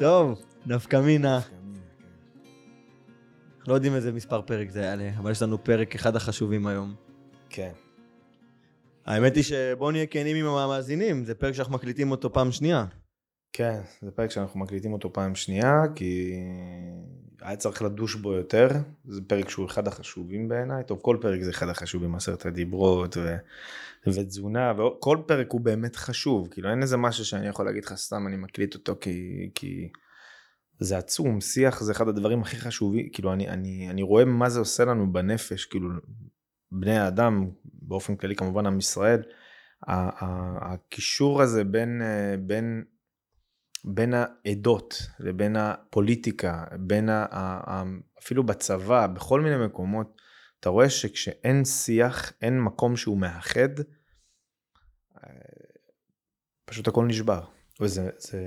טוב, נפקא מינה. כן. לא יודעים איזה מספר פרק זה יעלה, אבל יש לנו פרק אחד החשובים היום. כן. האמת היא שבואו נהיה כנים עם המאזינים, זה פרק שאנחנו מקליטים אותו פעם שנייה. כן, זה פרק שאנחנו מקליטים אותו פעם שנייה, כי היה צריך לדוש בו יותר. זה פרק שהוא אחד החשובים בעיניי. טוב, כל פרק זה אחד החשובים, עשרת הדיברות ו... ותזונה, וכל פרק הוא באמת חשוב. כאילו אין איזה משהו שאני יכול להגיד לך סתם, אני מקליט אותו כי... כי... זה עצום, שיח זה אחד הדברים הכי חשובים, כאילו אני, אני, אני רואה מה זה עושה לנו בנפש, כאילו בני האדם, באופן כללי כמובן עם ישראל, הקישור הזה בין, אה, בין, בין העדות לבין הפוליטיקה, בין ה, אפילו בצבא, בכל מיני מקומות, אתה רואה שכשאין שיח, אין מקום שהוא מאחד, אה, פשוט הכל נשבר. וזה זה, זה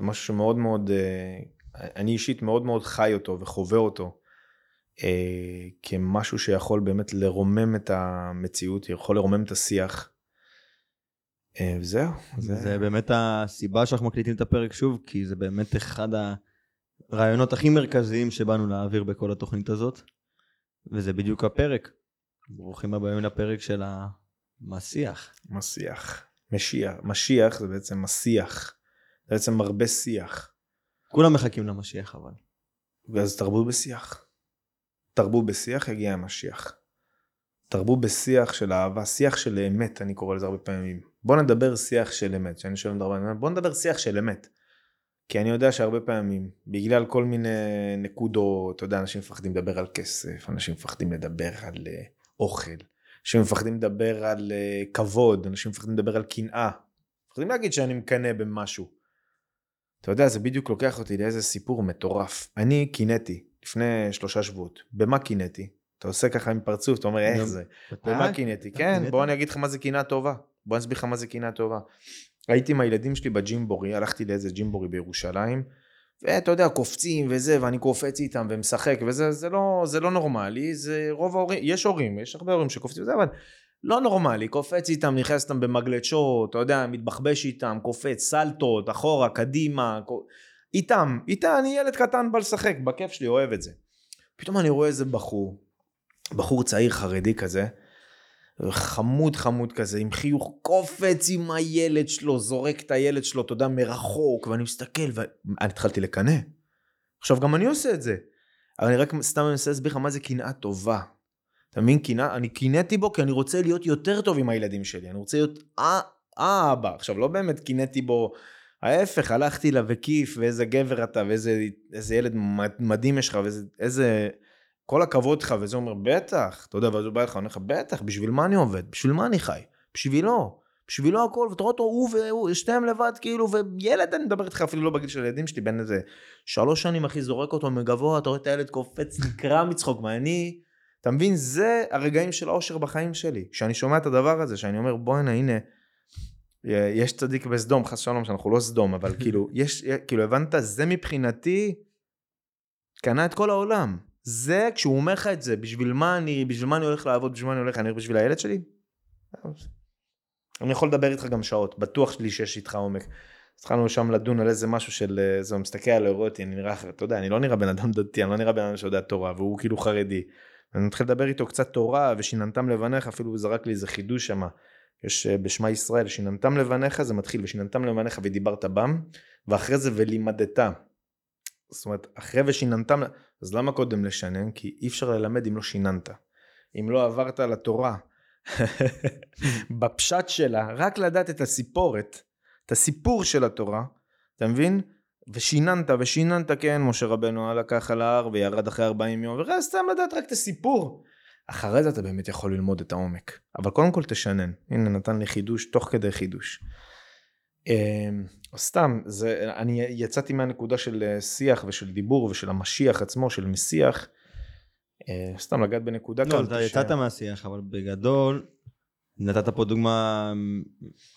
משהו שמאוד מאוד, אה, אני אישית מאוד מאוד חי אותו וחווה אותו. אה, כמשהו שיכול באמת לרומם את המציאות, יכול לרומם את השיח. אה, וזהו. זה... זה באמת הסיבה שאנחנו מקליטים את הפרק שוב, כי זה באמת אחד הרעיונות הכי מרכזיים שבאנו להעביר בכל התוכנית הזאת, וזה בדיוק הפרק. ברוכים הבאים לפרק של המסיח. מסיח. משיח. משיח זה בעצם מסיח. זה בעצם מרבה שיח. כולם מחכים למשיח אבל. ואז תרבו בשיח. תרבו בשיח יגיע המשיח. תרבו בשיח של אהבה, שיח של אמת אני קורא לזה הרבה פעמים. בוא נדבר שיח של אמת, שאני שואל הרבה פעמים, בוא נדבר שיח של אמת. כי אני יודע שהרבה פעמים, בגלל כל מיני נקודות, אתה יודע, אנשים מפחדים לדבר על כסף, אנשים מפחדים לדבר על uh, אוכל, אנשים מפחדים לדבר על uh, כבוד, אנשים מפחדים לדבר על קנאה. מפחדים להגיד שאני מקנא במשהו. אתה יודע, זה בדיוק לוקח אותי לאיזה סיפור מטורף. אני קינאתי לפני שלושה שבועות. במה קינאתי? אתה עושה ככה עם פרצוף, אתה אומר איך זה? במה קינאתי? כן, בוא אני אגיד לך מה זה קנאה טובה. בוא אני אסביר לך מה זה קנאה טובה. הייתי עם הילדים שלי בג'ימבורי, הלכתי לאיזה ג'ימבורי בירושלים, ואתה יודע, קופצים וזה, ואני קופץ איתם ומשחק, וזה זה לא, זה לא נורמלי, זה רוב ההורים, יש הורים, יש הרבה הורים שקופצים וזה, אבל לא נורמלי, קופץ איתם, נכנס איתם במגלצ'ות, אתה יודע, מתבחבש איתם, קופץ, סלטות, אחורה, קדימה, איתם, איתם, אני ילד קטן בא לשחק, בכיף שלי, אוהב את זה. פתאום אני רואה איזה בחור, בחור צעיר חרדי כזה, חמוד חמוד כזה, עם חיוך קופץ עם הילד שלו, זורק את הילד שלו, אתה יודע, מרחוק, ואני מסתכל, ואני התחלתי לקנא. עכשיו, גם אני עושה את זה. אבל אני רק סתם מנסה להסביר לך מה זה קנאה טובה. אתה מבין? קנאה, אני קינאתי בו כי אני רוצה להיות יותר טוב עם הילדים שלי, אני רוצה להיות האבא. עכשיו, לא באמת קינאתי בו, ההפך, הלכתי לה וכיף, ואיזה גבר אתה, ואיזה ילד מדהים יש לך, ואיזה... כל הכבוד לך, וזה אומר, בטח, אתה יודע, ואז הוא בא לך, אומר לך, בטח, בשביל מה אני עובד? בשביל מה אני חי? בשבילו. בשבילו הכל, ואתה רואה אותו, הוא והוא, שתיהם לבד, כאילו, וילד, אני מדבר איתך אפילו לא בגיל של הילדים שלי, בין איזה שלוש שנים, אחי, זורק אותו מגבוה, אתה רואה את הילד קופץ, נקרע מצחוק, ואני, אתה מבין, זה הרגעים של האושר בחיים שלי. כשאני שומע את הדבר הזה, שאני אומר, בואנה, הנה, יש צדיק בסדום, חס שלום, שאנחנו לא סדום, אבל כאילו, יש, כאילו, הבנת, זה מבחינתי, קנה את כל העולם. זה, כשהוא אומר לך את זה, בשביל מה אני, בשביל מה אני הולך לעבוד, בשביל מה אני הולך, אני הולך בשביל הילד שלי? אני יכול לדבר איתך גם שעות, בטוח שלי שיש איתך עומק. התחלנו שם לדון על איזה משהו של, זה מסתכל על אותי, אני נראה, אתה יודע, אני לא נראה בן אדם דתי, אני לא נראה בן אדם שיודע תורה, והוא כאילו חרדי. אני מתחיל לדבר איתו קצת תורה, ושיננתם לבניך, אפילו הוא זרק לי איזה חידוש שם, יש בשמע ישראל, שיננתם לבניך, זה מתחיל, ושיננתם לבניך ודיברת בם, ואחרי זה ולימדת. זאת אומרת, אחרי ושיננתם, אז למה קודם לשנן? כי אי אפשר ללמד אם לא שיננת. אם לא עברת על התורה, בפשט שלה, רק לדעת את הסיפורת, את הסיפור של התורה, אתה מבין? ושיננת ושיננת, כן, משה רבנו לקח על ההר וירד אחרי 40 יום, ורק סתם לדעת רק את הסיפור. אחרי זה אתה באמת יכול ללמוד את העומק. אבל קודם כל תשנן. הנה נתן לי חידוש תוך כדי חידוש. אמ, סתם, זה, אני יצאתי מהנקודה של אה, שיח ושל דיבור ושל המשיח עצמו, של משיח, אה, סתם לגעת בנקודה כזאת. לא, אתה יצאת מהשיח, אבל בגדול, נתת פה דוגמה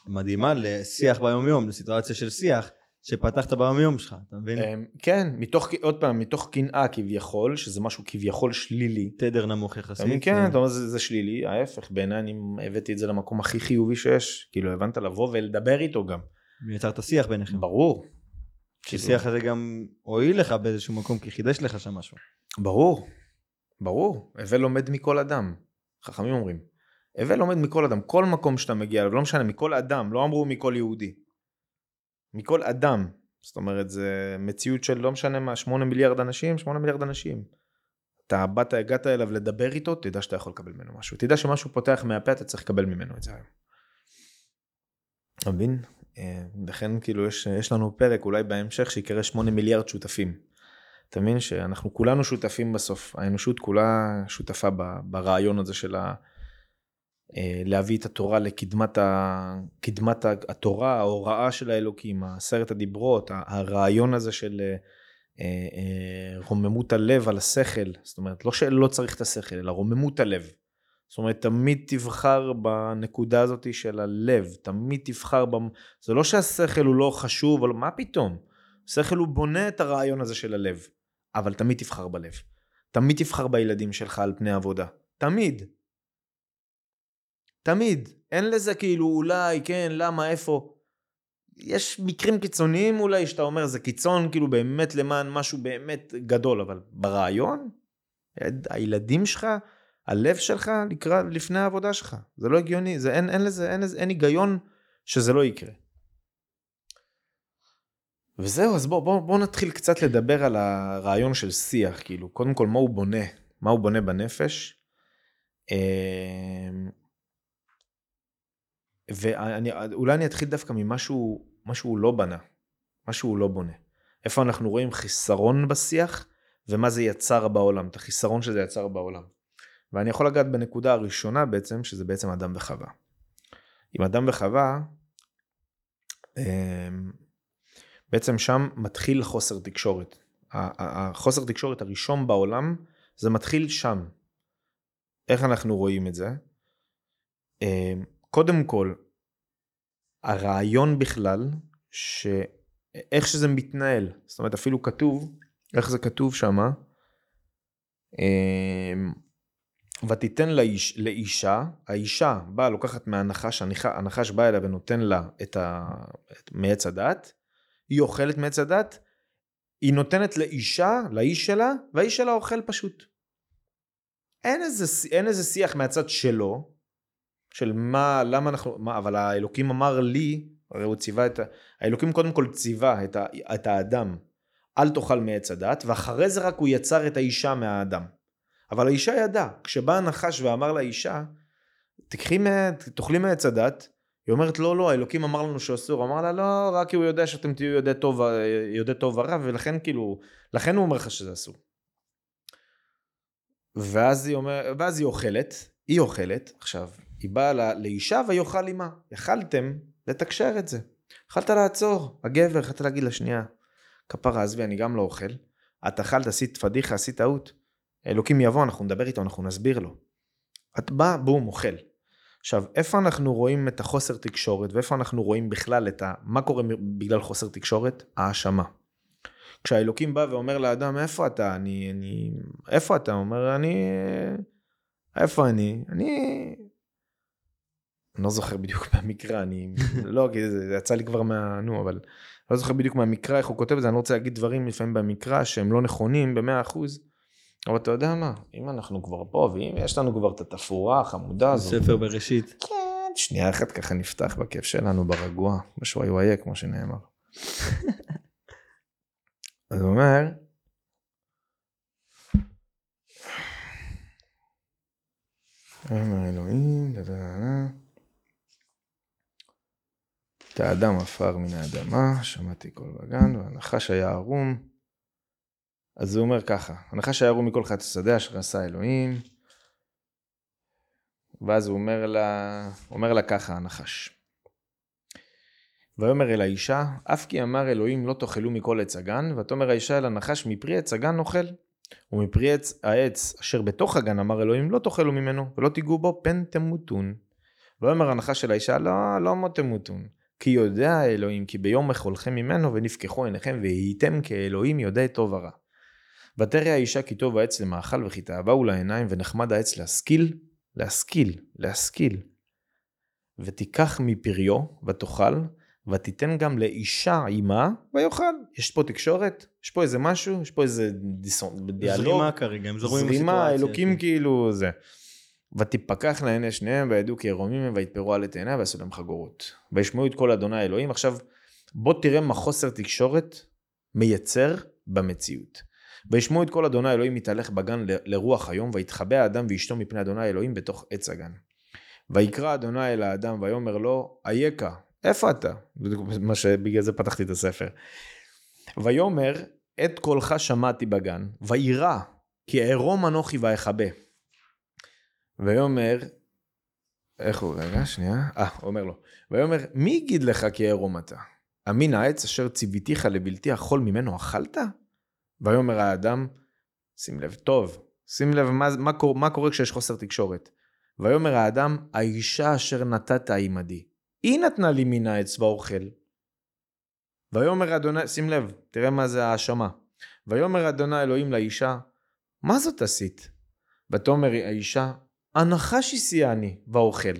מדהימה לשיח ביום יום, לסיטואציה של שיח. שפתחת ביום יום שלך, אתה מבין? אמ, כן, מתוך, עוד פעם, מתוך קנאה כביכול, שזה משהו כביכול שלילי. תדר נמוך יחסית. כן, כן, אתה אומר זה, זה שלילי, ההפך, בעיניי אני הבאתי את זה למקום הכי חיובי שיש, כאילו הבנת לבוא ולדבר איתו גם. ויצרת שיח ביניכם. ברור. שהשיח הזה גם הועיל לך באיזשהו מקום, כי חידש לך שם משהו. ברור, ברור. הווה לומד מכל אדם. חכמים אומרים. הווה לומד מכל אדם. כל מקום שאתה מגיע אליו, לא משנה, מכל אדם, לא אמרו מכל יהודי. מכל אדם. זאת אומרת, זה מציאות של לא משנה מה, שמונה מיליארד אנשים, שמונה מיליארד אנשים. אתה באת, הגעת אליו לדבר איתו, תדע שאתה יכול לקבל ממנו משהו. תדע שמשהו פותח מהפה, אתה צריך לקבל ממנו את זה היום. אתה מבין? אה, לכן כאילו יש, יש לנו פרק אולי בהמשך שיקרא שמונה מיליארד שותפים. אתה מבין שאנחנו כולנו שותפים בסוף, האנושות כולה שותפה ברעיון הזה של ה... אה, להביא את התורה לקדמת ה... קדמת התורה, ההוראה של האלוקים, עשרת הדיברות, הרעיון הזה של אה, אה, אה, רוממות הלב על השכל, זאת אומרת לא שלא צריך את השכל, אלא רוממות הלב. זאת אומרת, תמיד תבחר בנקודה הזאת של הלב, תמיד תבחר, ב... זה לא שהשכל הוא לא חשוב, אבל מה פתאום? השכל הוא בונה את הרעיון הזה של הלב, אבל תמיד תבחר בלב. תמיד תבחר בילדים שלך על פני עבודה. תמיד. תמיד. אין לזה כאילו אולי, כן, למה, איפה. יש מקרים קיצוניים אולי שאתה אומר זה קיצון כאילו באמת למען משהו באמת גדול, אבל ברעיון, הילדים שלך, הלב שלך לקראת, לפני העבודה שלך. זה לא הגיוני, זה אין, אין לזה, אין, אין היגיון שזה לא יקרה. וזהו, אז בואו בוא, בוא נתחיל קצת לדבר על הרעיון של שיח, כאילו, קודם כל מה הוא בונה, מה הוא בונה בנפש. אמ, ואולי אני אתחיל דווקא ממשהו משהו לא בנה, משהו הוא לא בונה. איפה אנחנו רואים חיסרון בשיח ומה זה יצר בעולם, את החיסרון שזה יצר בעולם. ואני יכול לגעת בנקודה הראשונה בעצם, שזה בעצם אדם וחווה. עם אדם וחווה, אמ, בעצם שם מתחיל חוסר תקשורת. החוסר תקשורת הראשון בעולם, זה מתחיל שם. איך אנחנו רואים את זה? אמ, קודם כל, הרעיון בכלל, שאיך שזה מתנהל, זאת אומרת אפילו כתוב, איך זה כתוב שמה, אמ, ותיתן לאיש, לאישה, האישה באה לוקחת מהנחש, הנחש בא אליה ונותן לה את ה... את מעץ הדת, היא אוכלת מעץ הדת, היא נותנת לאישה, לאיש שלה, והאיש שלה אוכל פשוט. אין איזה, אין איזה שיח מהצד שלו, של מה, למה אנחנו, מה, אבל האלוקים אמר לי, הרי הוא ציווה את. האלוקים קודם כל ציווה את, ה, את האדם, אל תאכל מעץ הדת, ואחרי זה רק הוא יצר את האישה מהאדם. אבל האישה ידעה, כשבא הנחש ואמר לאישה, תקחי, תאכלי מעץ הדת, היא אומרת לא לא האלוקים אמר לנו שאסור. אמר לה לא רק כי הוא יודע שאתם תהיו יודעי טוב, יודע טוב ורע ולכן כאילו לכן הוא אומר לך שזה אסור. ואז היא אומר ואז היא אוכלת היא אוכלת עכשיו היא באה לה, לאישה ויאכל עימה. יכלתם לתקשר את זה. יכלת לעצור הגבר יכלת להגיד לה שנייה כפרה עזבי אני גם לא אוכל. את אכלת עשית פדיחה עשית טעות אלוקים יבוא אנחנו נדבר איתו אנחנו נסביר לו. את באה בום אוכל עכשיו, איפה אנחנו רואים את החוסר תקשורת, ואיפה אנחנו רואים בכלל את ה... מה קורה בגלל חוסר תקשורת? האשמה. כשהאלוקים בא ואומר לאדם, איפה אתה? אני... אני... איפה אתה? הוא אומר, אני... איפה אני? אני... אני לא זוכר בדיוק מהמקרא, אני... לא, כי זה, זה יצא לי כבר מה... נו, אבל... לא זוכר בדיוק מהמקרא, איך הוא כותב את זה, אני לא רוצה להגיד דברים לפעמים במקרא שהם לא נכונים במאה אחוז. אבל אתה יודע מה, אם אנחנו כבר פה, ואם יש לנו כבר את התפאורה החמודה הזאת. ספר בראשית. כן, שנייה אחת ככה נפתח בכיף שלנו, ברגוע, בשוואי וואי, כמו שנאמר. אז הוא אומר, אומר אלוהים, את האדם עפר מן האדמה, שמעתי כל בגן, והנחש היה ערום. אז הוא אומר ככה, הנחש היה מכל חיית השדה אשר עשה אלוהים. ואז הוא אומר לה, אומר לה ככה הנחש. ויאמר אל האישה, אף כי אמר אלוהים לא תאכלו מכל עץ הגן, ותאמר האישה אל הנחש מפרי עץ הגן נאכל. ומפרי עץ העץ אשר בתוך הגן אמר אלוהים לא תאכלו ממנו, ולא תיגעו בו פן תמותון. ויאמר הנחש של האישה לא, לא מות תמותון. כי יודע האלוהים כי ביום אכולכם ממנו ונפקחו עיניכם והייתם כאלוהים יודע טוב ורע. ותרא האישה כי טוב העץ למאכל וכי תאווה הוא לעיניים ונחמד העץ להשכיל, להשכיל, להשכיל. ותיקח מפריו ותאכל ותיתן גם לאישה עימה ויאכל. יש פה תקשורת? יש פה איזה משהו? יש פה איזה דיסון, דיאלוג? זרימה כרגע, הם זרימה, בסיטואציה, אלוקים כן. כאילו זה. ותפקח לעיני שניהם וידעו כי ערומים הם ויתפרו על עיני ועשו להם חגורות. וישמעו את כל אדוני אלוהים. עכשיו בוא תראה מה חוסר תקשורת מייצר במציאות. וישמעו את כל אדוני אלוהים מתהלך בגן לרוח היום ויתחבא האדם ואשתו מפני אדוני אלוהים בתוך עץ הגן. ויקרא אדוני אל האדם ויאמר לו אייכה איפה אתה? מה שבגלל זה פתחתי את הספר. ויאמר את קולך שמעתי בגן וירא כי אערום אנוכי ואכבה. ויאמר איך הוא רגע שנייה אה אומר לו ויאמר מי יגיד לך כי אערום אתה? אמין העץ אשר ציוויתיך לבלתי אכול ממנו אכלת? ויאמר האדם שים לב טוב שים לב מה, מה, קור, מה קורה כשיש חוסר תקשורת. ויאמר האדם האישה אשר נתת עמדי היא נתנה לי מן העץ ואוכל. ויאמר אדוני שים לב תראה מה זה האשמה. ויאמר אדוני אלוהים לאישה מה זאת עשית? ותאמר האישה הנחש הסיעני ואוכל.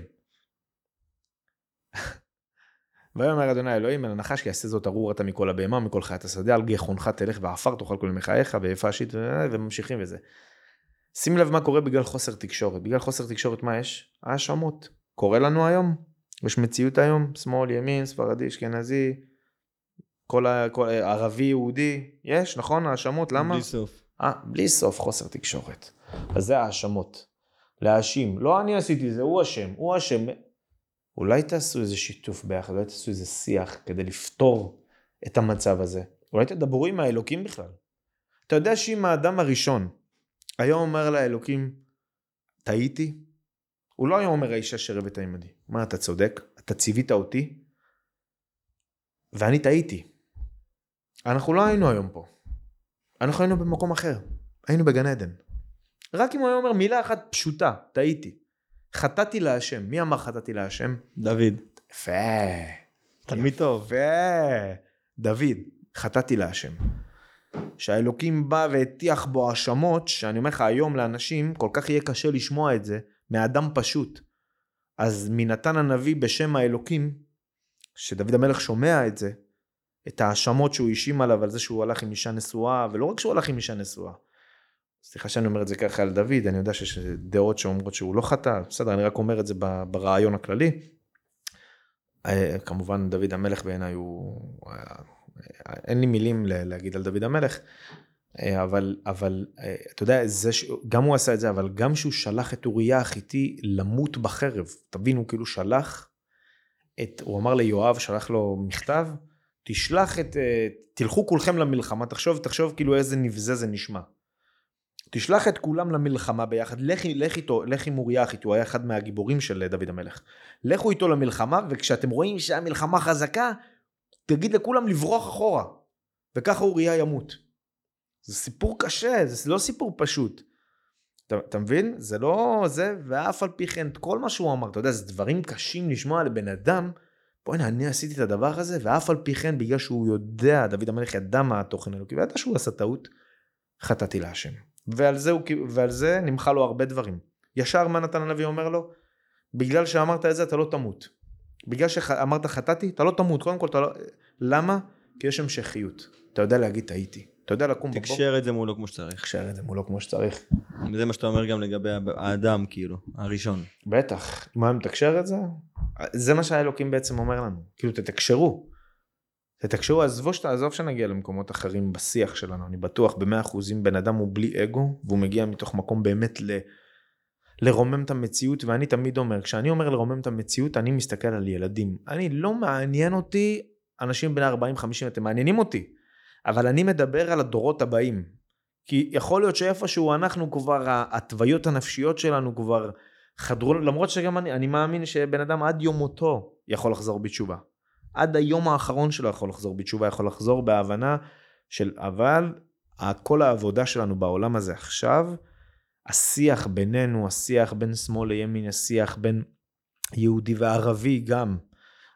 ויאמר אדוני אלוהים אל הנחש כי יעשה זאת ארור אתה מכל הבהמה ומכל חיית השדה על גחונך תלך ועפר תאכל כל ימי חייך ויפה השיט וממשיכים וזה. שים לב מה קורה בגלל חוסר תקשורת בגלל חוסר תקשורת מה יש? האשמות. קורה לנו היום? יש מציאות היום? שמאל ימין ספרדי אשכנזי כל, ה... כל ערבי יהודי יש נכון האשמות למה? בלי סוף. אה, בלי סוף חוסר תקשורת. אז זה האשמות. להאשים. לא אני עשיתי זה, הוא אשם, הוא אשם. אולי תעשו איזה שיתוף ביחד, אולי תעשו איזה שיח כדי לפתור את המצב הזה. אולי תדברו עם האלוקים בכלל. אתה יודע שאם האדם הראשון היה אומר לאלוקים, טעיתי? הוא לא היה אומר האישה שרבת עמדי. הוא אומר, אתה צודק, אתה ציווית אותי, ואני טעיתי. אנחנו לא היינו היום פה. אנחנו היינו במקום אחר. היינו בגן עדן. רק אם הוא היה אומר מילה אחת פשוטה, טעיתי. חטאתי להשם. מי אמר חטאתי להשם? דוד. יפה. תלמיד טוב. יפה. דוד, חטאתי להשם. שהאלוקים בא והטיח בו האשמות, שאני אומר לך היום לאנשים, כל כך יהיה קשה לשמוע את זה, מאדם פשוט. אז מנתן הנביא בשם האלוקים, שדוד המלך שומע את זה, את ההאשמות שהוא האשים עליו על זה שהוא הלך עם אישה נשואה, ולא רק שהוא הלך עם אישה נשואה. סליחה שאני אומר את זה ככה על דוד, אני יודע שיש דעות שאומרות שהוא לא חטא, בסדר, אני רק אומר את זה ברעיון הכללי. אה, כמובן דוד המלך בעיניי הוא, היה- אין לי מילים להגיד על דוד המלך, אה, אבל, אבל אה, אתה יודע, זה ש... גם הוא עשה את זה, אבל גם שהוא שלח את אוריה החיתי למות בחרב, תבין, הוא כאילו שלח את, הוא אמר ליואב, שלח לו מכתב, תשלח את, אה, תלכו כולכם למלחמה, תחשוב, תחשוב כאילו איזה נבזה זה נשמע. תשלח את כולם למלחמה ביחד, לך, לך איתו, לך עם אוריה החיתי, הוא היה אחד מהגיבורים של דוד המלך. לכו איתו למלחמה, וכשאתם רואים שהמלחמה חזקה, תגיד לכולם לברוח אחורה, וככה אוריה ימות. זה סיפור קשה, זה לא סיפור פשוט. אתה, אתה מבין? זה לא זה, ואף על פי כן, כל מה שהוא אמר, אתה יודע, זה דברים קשים לשמוע לבן אדם, בוא'נה, אני עשיתי את הדבר הזה, ואף על פי כן, בגלל שהוא יודע, דוד המלך ידע מה התוכן האלוקי, וידע שהוא עשה טעות, חטאתי להשם. ועל זה, הוא, ועל זה נמחה לו הרבה דברים. ישר מה נתן הנביא אומר לו? בגלל שאמרת את זה אתה לא תמות. בגלל שאמרת חטאתי, אתה לא תמות. קודם כל, אתה לא... למה? כי יש המשכיות. אתה יודע להגיד טעיתי. אתה יודע לקום בבוקר. תקשר את זה מולו כמו שצריך. תקשר את זה מולו כמו שצריך. זה מה שאתה אומר גם לגבי האדם, כאילו, הראשון. בטח. מה, מתקשר את זה? זה מה שהאלוקים בעצם אומר לנו. כאילו, תתקשרו. תתקשרו, עזבו שאתה, עזוב שנגיע למקומות אחרים בשיח שלנו. אני בטוח במאה אחוזים בן אדם הוא בלי אגו, והוא מגיע מתוך מקום באמת ל... לרומם את המציאות, ואני תמיד אומר, כשאני אומר לרומם את המציאות, אני מסתכל על ילדים. אני, לא מעניין אותי אנשים בני 40-50, אתם מעניינים אותי, אבל אני מדבר על הדורות הבאים. כי יכול להיות שאיפשהו אנחנו כבר, ההתוויות הנפשיות שלנו כבר חדרו, למרות שגם אני, אני מאמין שבן אדם עד יום מותו יכול לחזור בתשובה. עד היום האחרון שלו יכול לחזור בתשובה, יכול לחזור בהבנה של, אבל כל העבודה שלנו בעולם הזה עכשיו, השיח בינינו, השיח בין שמאל לימין, השיח בין יהודי וערבי גם,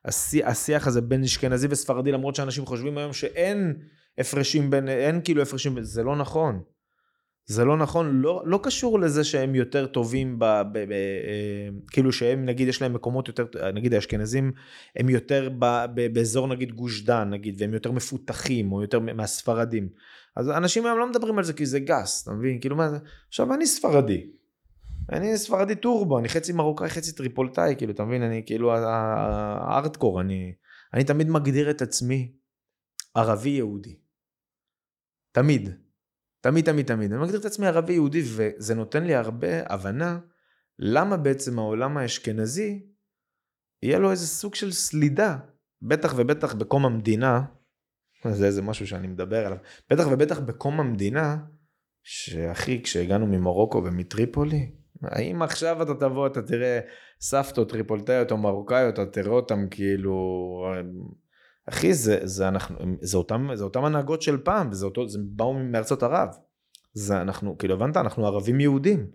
השיח, השיח הזה בין אשכנזי וספרדי, למרות שאנשים חושבים היום שאין הפרשים בין, אין כאילו הפרשים, זה לא נכון. זה לא נכון, לא, לא קשור לזה שהם יותר טובים, ב, ב, ב, אה, כאילו שהם נגיד יש להם מקומות יותר, נגיד האשכנזים הם יותר ב, ב, באזור נגיד גוש דן נגיד, והם יותר מפותחים או יותר מהספרדים. אז אנשים היום לא מדברים על זה כי זה גס, אתה מבין? כאילו מה זה, עכשיו אני ספרדי, אני ספרדי טורבו, אני חצי מרוקאי, חצי טריפולטאי, כאילו, אתה מבין? אני כאילו הארדקור, אני, אני תמיד מגדיר את עצמי ערבי יהודי. תמיד. תמיד, תמיד, תמיד. אני מגדיר את עצמי ערבי יהודי, וזה נותן לי הרבה הבנה למה בעצם העולם האשכנזי, יהיה לו איזה סוג של סלידה. בטח ובטח בקום המדינה, זה איזה משהו שאני מדבר עליו, בטח ובטח בקום המדינה, שאחי, כשהגענו ממרוקו ומטריפולי, האם עכשיו אתה תבוא, אתה תראה סבתות טריפולטאיות או מרוקאיות, אתה תראה אותם כאילו... אחי, זה, זה, אנחנו, זה, אותם, זה אותם הנהגות של פעם, זה, אותו, זה באו מארצות ערב. זה אנחנו, כאילו הבנת? אנחנו ערבים יהודים.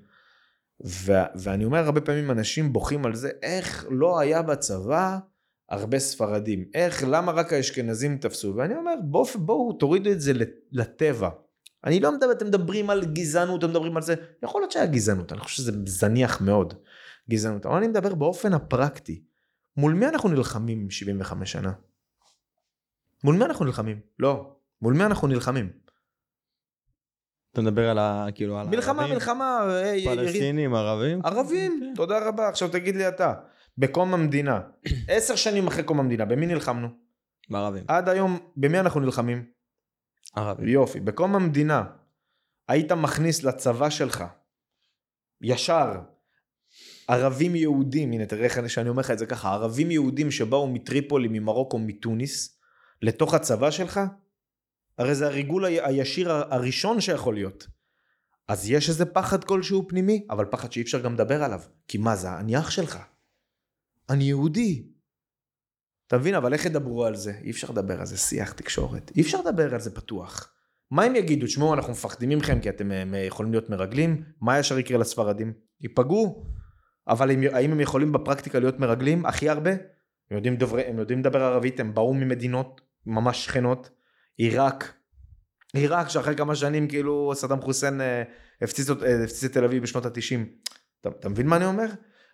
ו, ואני אומר הרבה פעמים אנשים בוכים על זה, איך לא היה בצבא הרבה ספרדים? איך, למה רק האשכנזים תפסו? ואני אומר, בואו בוא, תורידו את זה לטבע. אני לא מדבר, אתם מדברים על גזענות, אתם מדברים על זה, יכול להיות שהיה גזענות, אני חושב שזה זניח מאוד, גזענות, אבל אני מדבר באופן הפרקטי. מול מי אנחנו נלחמים 75 שנה? מול מי אנחנו נלחמים? לא. מול מי אנחנו נלחמים? אתה מדבר על ה... כאילו על מלחמה, הערבים? מלחמה. אה, פלסטינים, ערבים? ערבים, כן. תודה רבה. עכשיו תגיד לי אתה, בקום המדינה, עשר שנים אחרי קום המדינה, במי נלחמנו? בערבים. עד היום, במי אנחנו נלחמים? ערבים. יופי. בקום המדינה, היית מכניס לצבא שלך, ישר, ערבים יהודים, הנה תראה איך שאני אומר לך את זה ככה, ערבים יהודים שבאו מטריפולי, ממרוקו, מתוניס, לתוך הצבא שלך, הרי זה הריגול הישיר הראשון שיכול להיות. אז יש איזה פחד כלשהו פנימי, אבל פחד שאי אפשר גם לדבר עליו. כי מה זה, אני אח שלך. אני יהודי. אתה מבין? אבל איך ידברו על זה? אי אפשר לדבר על זה, שיח, תקשורת. אי אפשר לדבר על זה פתוח. מה הם יגידו? תשמעו, אנחנו מפחדים מכם כי אתם הם, יכולים להיות מרגלים? מה ישר יקרה לספרדים? ייפגעו. אבל הם, האם הם יכולים בפרקטיקה להיות מרגלים? הכי הרבה? הם יודעים, דוברי, הם יודעים לדבר ערבית, הם באו ממדינות ממש שכנות. עיראק. עיראק שאחרי כמה שנים כאילו סדאם חוסיין אה, אה, הפציץ את תל אביב בשנות התשעים. אתה, אתה מבין מה אני אומר?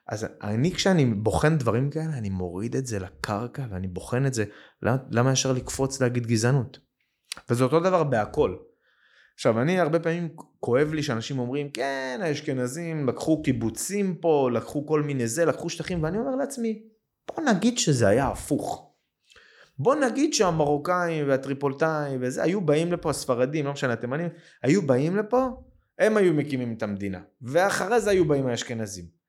אז אני כשאני בוחן דברים כאלה אני מוריד את זה לקרקע ואני בוחן את זה למה, למה ישר לקפוץ להגיד גזענות. וזה אותו דבר בהכל. עכשיו אני הרבה פעמים כואב לי שאנשים אומרים כן האשכנזים לקחו קיבוצים פה לקחו כל מיני זה לקחו שטחים ואני אומר לעצמי בוא נגיד שזה היה הפוך. בוא נגיד שהמרוקאים והטריפולטאים וזה היו באים לפה הספרדים לא משנה התימנים היו באים לפה הם היו מקימים את המדינה ואחרי זה היו באים האשכנזים.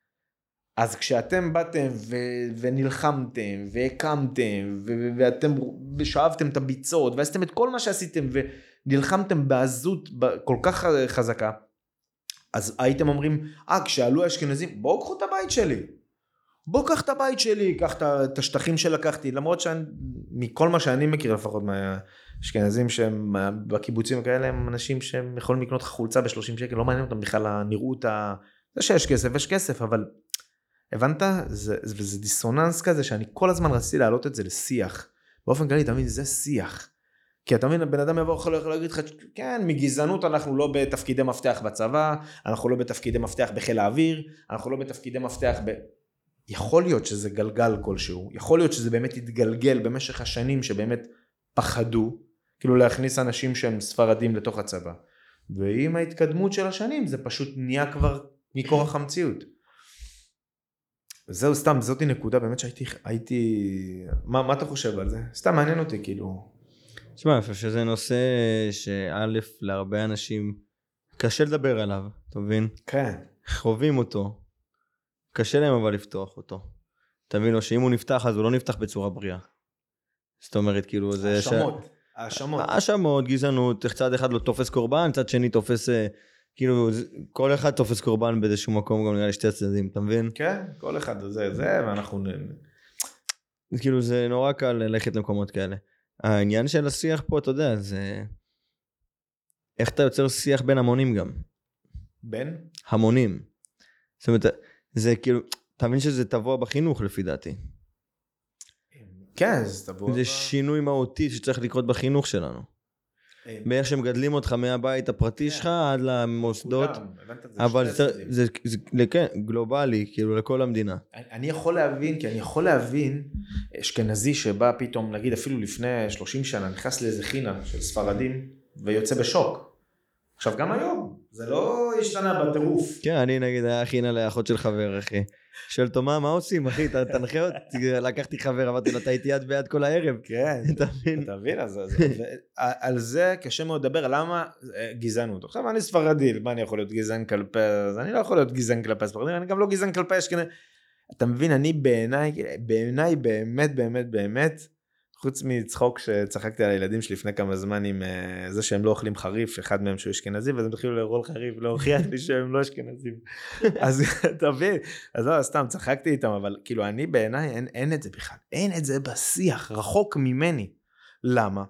אז כשאתם באתם ו- ונלחמתם והקמתם ו- ואתם שאבתם את הביצות ועשיתם את כל מה שעשיתם ונלחמתם בעזות כל כך חזקה אז הייתם אומרים אה כשעלו האשכנזים בואו קחו את הבית שלי בוא קח את הבית שלי קח את השטחים שלקחתי למרות שמכל מה שאני מכיר לפחות מהאשכנזים שהם בקיבוצים כאלה הם אנשים שהם יכולים לקנות לך חולצה ב-30 שקל לא מעניין אותם בכלל הנראות. זה שיש כסף יש כסף אבל הבנת? זה, זה, זה דיסוננס כזה שאני כל הזמן רציתי להעלות את זה לשיח. באופן כללי, מבין? זה שיח. כי אתה מבין, הבן אדם יבוא יכול להגיד לך, כן, מגזענות אנחנו לא בתפקידי מפתח בצבא, אנחנו לא בתפקידי מפתח בחיל האוויר, אנחנו לא בתפקידי מפתח ב... יכול להיות שזה גלגל כלשהו, יכול להיות שזה באמת יתגלגל במשך השנים שבאמת פחדו, כאילו להכניס אנשים שהם ספרדים לתוך הצבא. ועם ההתקדמות של השנים זה פשוט נהיה כבר מכורח המציאות. זהו סתם זאתי נקודה באמת שהייתי הייתי מה, מה אתה חושב על זה סתם מעניין אותי כאילו. תשמע אני חושב שזה נושא שא' להרבה אנשים קשה לדבר עליו אתה מבין? כן. חווים אותו קשה להם אבל לפתוח אותו. תבין לו שאם הוא נפתח אז הוא לא נפתח בצורה בריאה. זאת אומרת כאילו זה... האשמות. האשמות. האשמות גזענות צד אחד לא תופס קורבן צד שני תופס אה, כאילו כל אחד תופס קורבן באיזשהו מקום גם נראה לי שתי הצדדים אתה מבין? כן כל אחד זה זה ואנחנו כאילו זה נורא קל ללכת למקומות כאלה. העניין של השיח פה אתה יודע זה איך אתה יוצר שיח בין המונים גם. בין? המונים. זאת אומרת זה כאילו אתה מבין שזה תבוא בחינוך לפי דעתי. כן זה תבוא. זה שינוי מהותי שצריך לקרות בחינוך שלנו. באיך שמגדלים אותך מהבית הפרטי שלך עד למוסדות, אבל זה, כן, גלובלי, כאילו לכל המדינה. אני יכול להבין, כי אני יכול להבין אשכנזי שבא פתאום, נגיד אפילו לפני 30 שנה, נכנס לאיזה חינה של ספרדים ויוצא בשוק. עכשיו גם היום, זה לא השתנה בטירוף. כן, אני נגיד היה חינה לאחות של חבר, אחי. שואל אותו, מה, מה עושים, אחי? תנחה אותי, לקחתי חבר, אמרתי לו, אתה איתי יד ביד כל הערב. כן. אתה מבין? אתה מבין? אז, על זה קשה מאוד לדבר, למה אה, גזענות. עכשיו אני ספרדי, מה אני יכול להיות גזען כלפי, אז אני לא יכול להיות גזען כלפי הספרדים, אני גם לא גזען כלפי אשכנזי. אתה מבין, אני בעיניי, בעיניי באמת באמת באמת, חוץ מצחוק שצחקתי על הילדים שלי לפני כמה זמן עם אה, זה שהם לא אוכלים חריף, אחד מהם שהוא אשכנזי, ואז הם התחילו לאכול חריף, להוכיח לי שהם לא אשכנזים. אז אתה מבין, אז לא, סתם צחקתי איתם, אבל כאילו אני בעיניי אין, אין את זה בכלל, אין את זה בשיח, רחוק ממני. למה?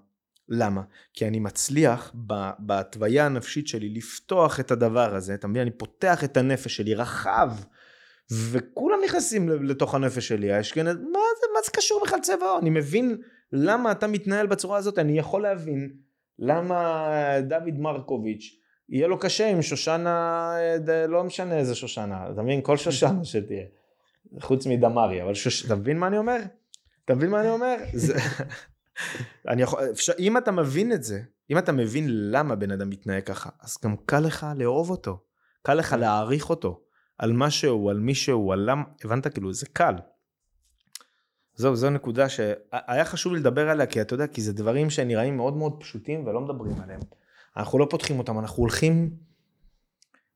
למה? כי אני מצליח בהתוויה הנפשית שלי לפתוח את הדבר הזה, אתה מבין? אני פותח את הנפש שלי רחב, וכולם נכנסים לתוך הנפש שלי, האשכנז, מה זה, מה זה קשור בכלל צבע עור? אני מבין למה אתה מתנהל בצורה הזאת, אני יכול להבין למה דוד מרקוביץ' יהיה לו קשה עם שושנה, אה, לא משנה איזה שושנה, אתה מבין? כל שושנה שתהיה, חוץ מדמרי, אבל שוש... אתה מבין מה אני אומר? אתה מבין מה אני אומר? זה... אני יכול, אפשר, אם אתה מבין את זה, אם אתה מבין למה בן אדם מתנהג ככה, אז גם קל לך לאהוב אותו, קל לך להעריך אותו, על מה שהוא, על מי שהוא, על למה, הבנת? כאילו, זה קל. זהו, זו נקודה שהיה חשוב לי לדבר עליה, כי אתה יודע, כי זה דברים שנראים מאוד מאוד פשוטים ולא מדברים עליהם. אנחנו לא פותחים אותם, אנחנו הולכים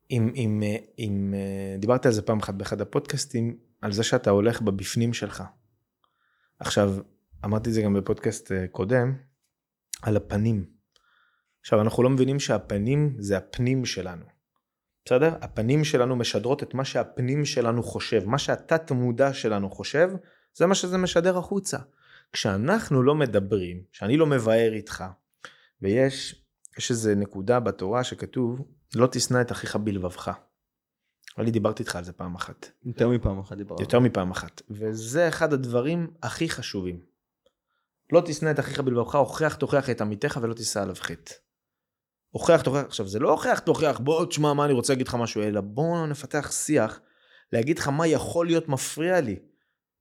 עם, עם, עם, דיברתי על זה פעם אחת באחד הפודקאסטים, על זה שאתה הולך בבפנים שלך. עכשיו, אמרתי את זה גם בפודקאסט אה, קודם, על הפנים. עכשיו, אנחנו לא מבינים שהפנים זה הפנים שלנו. בסדר? הפנים שלנו משדרות את מה שהפנים שלנו חושב. מה שהתת מודע שלנו חושב, זה מה שזה משדר החוצה. כשאנחנו לא מדברים, כשאני לא מבאר איתך, ויש יש איזה נקודה בתורה שכתוב, לא תשנא את אחיך בלבבך. אני דיברתי איתך על זה פעם אחת. יותר מפעם אחת דיברנו. יותר מפעם אחת. וזה אחד הדברים הכי חשובים. לא תשנא את אחיך בלבבך, הוכח תוכיח את עמיתך ולא תישא עליו חטא. הוכח תוכיח, עכשיו זה לא הוכח תוכיח, בוא תשמע מה אני רוצה להגיד לך משהו, אלא בוא נפתח שיח, להגיד לך מה יכול להיות מפריע לי.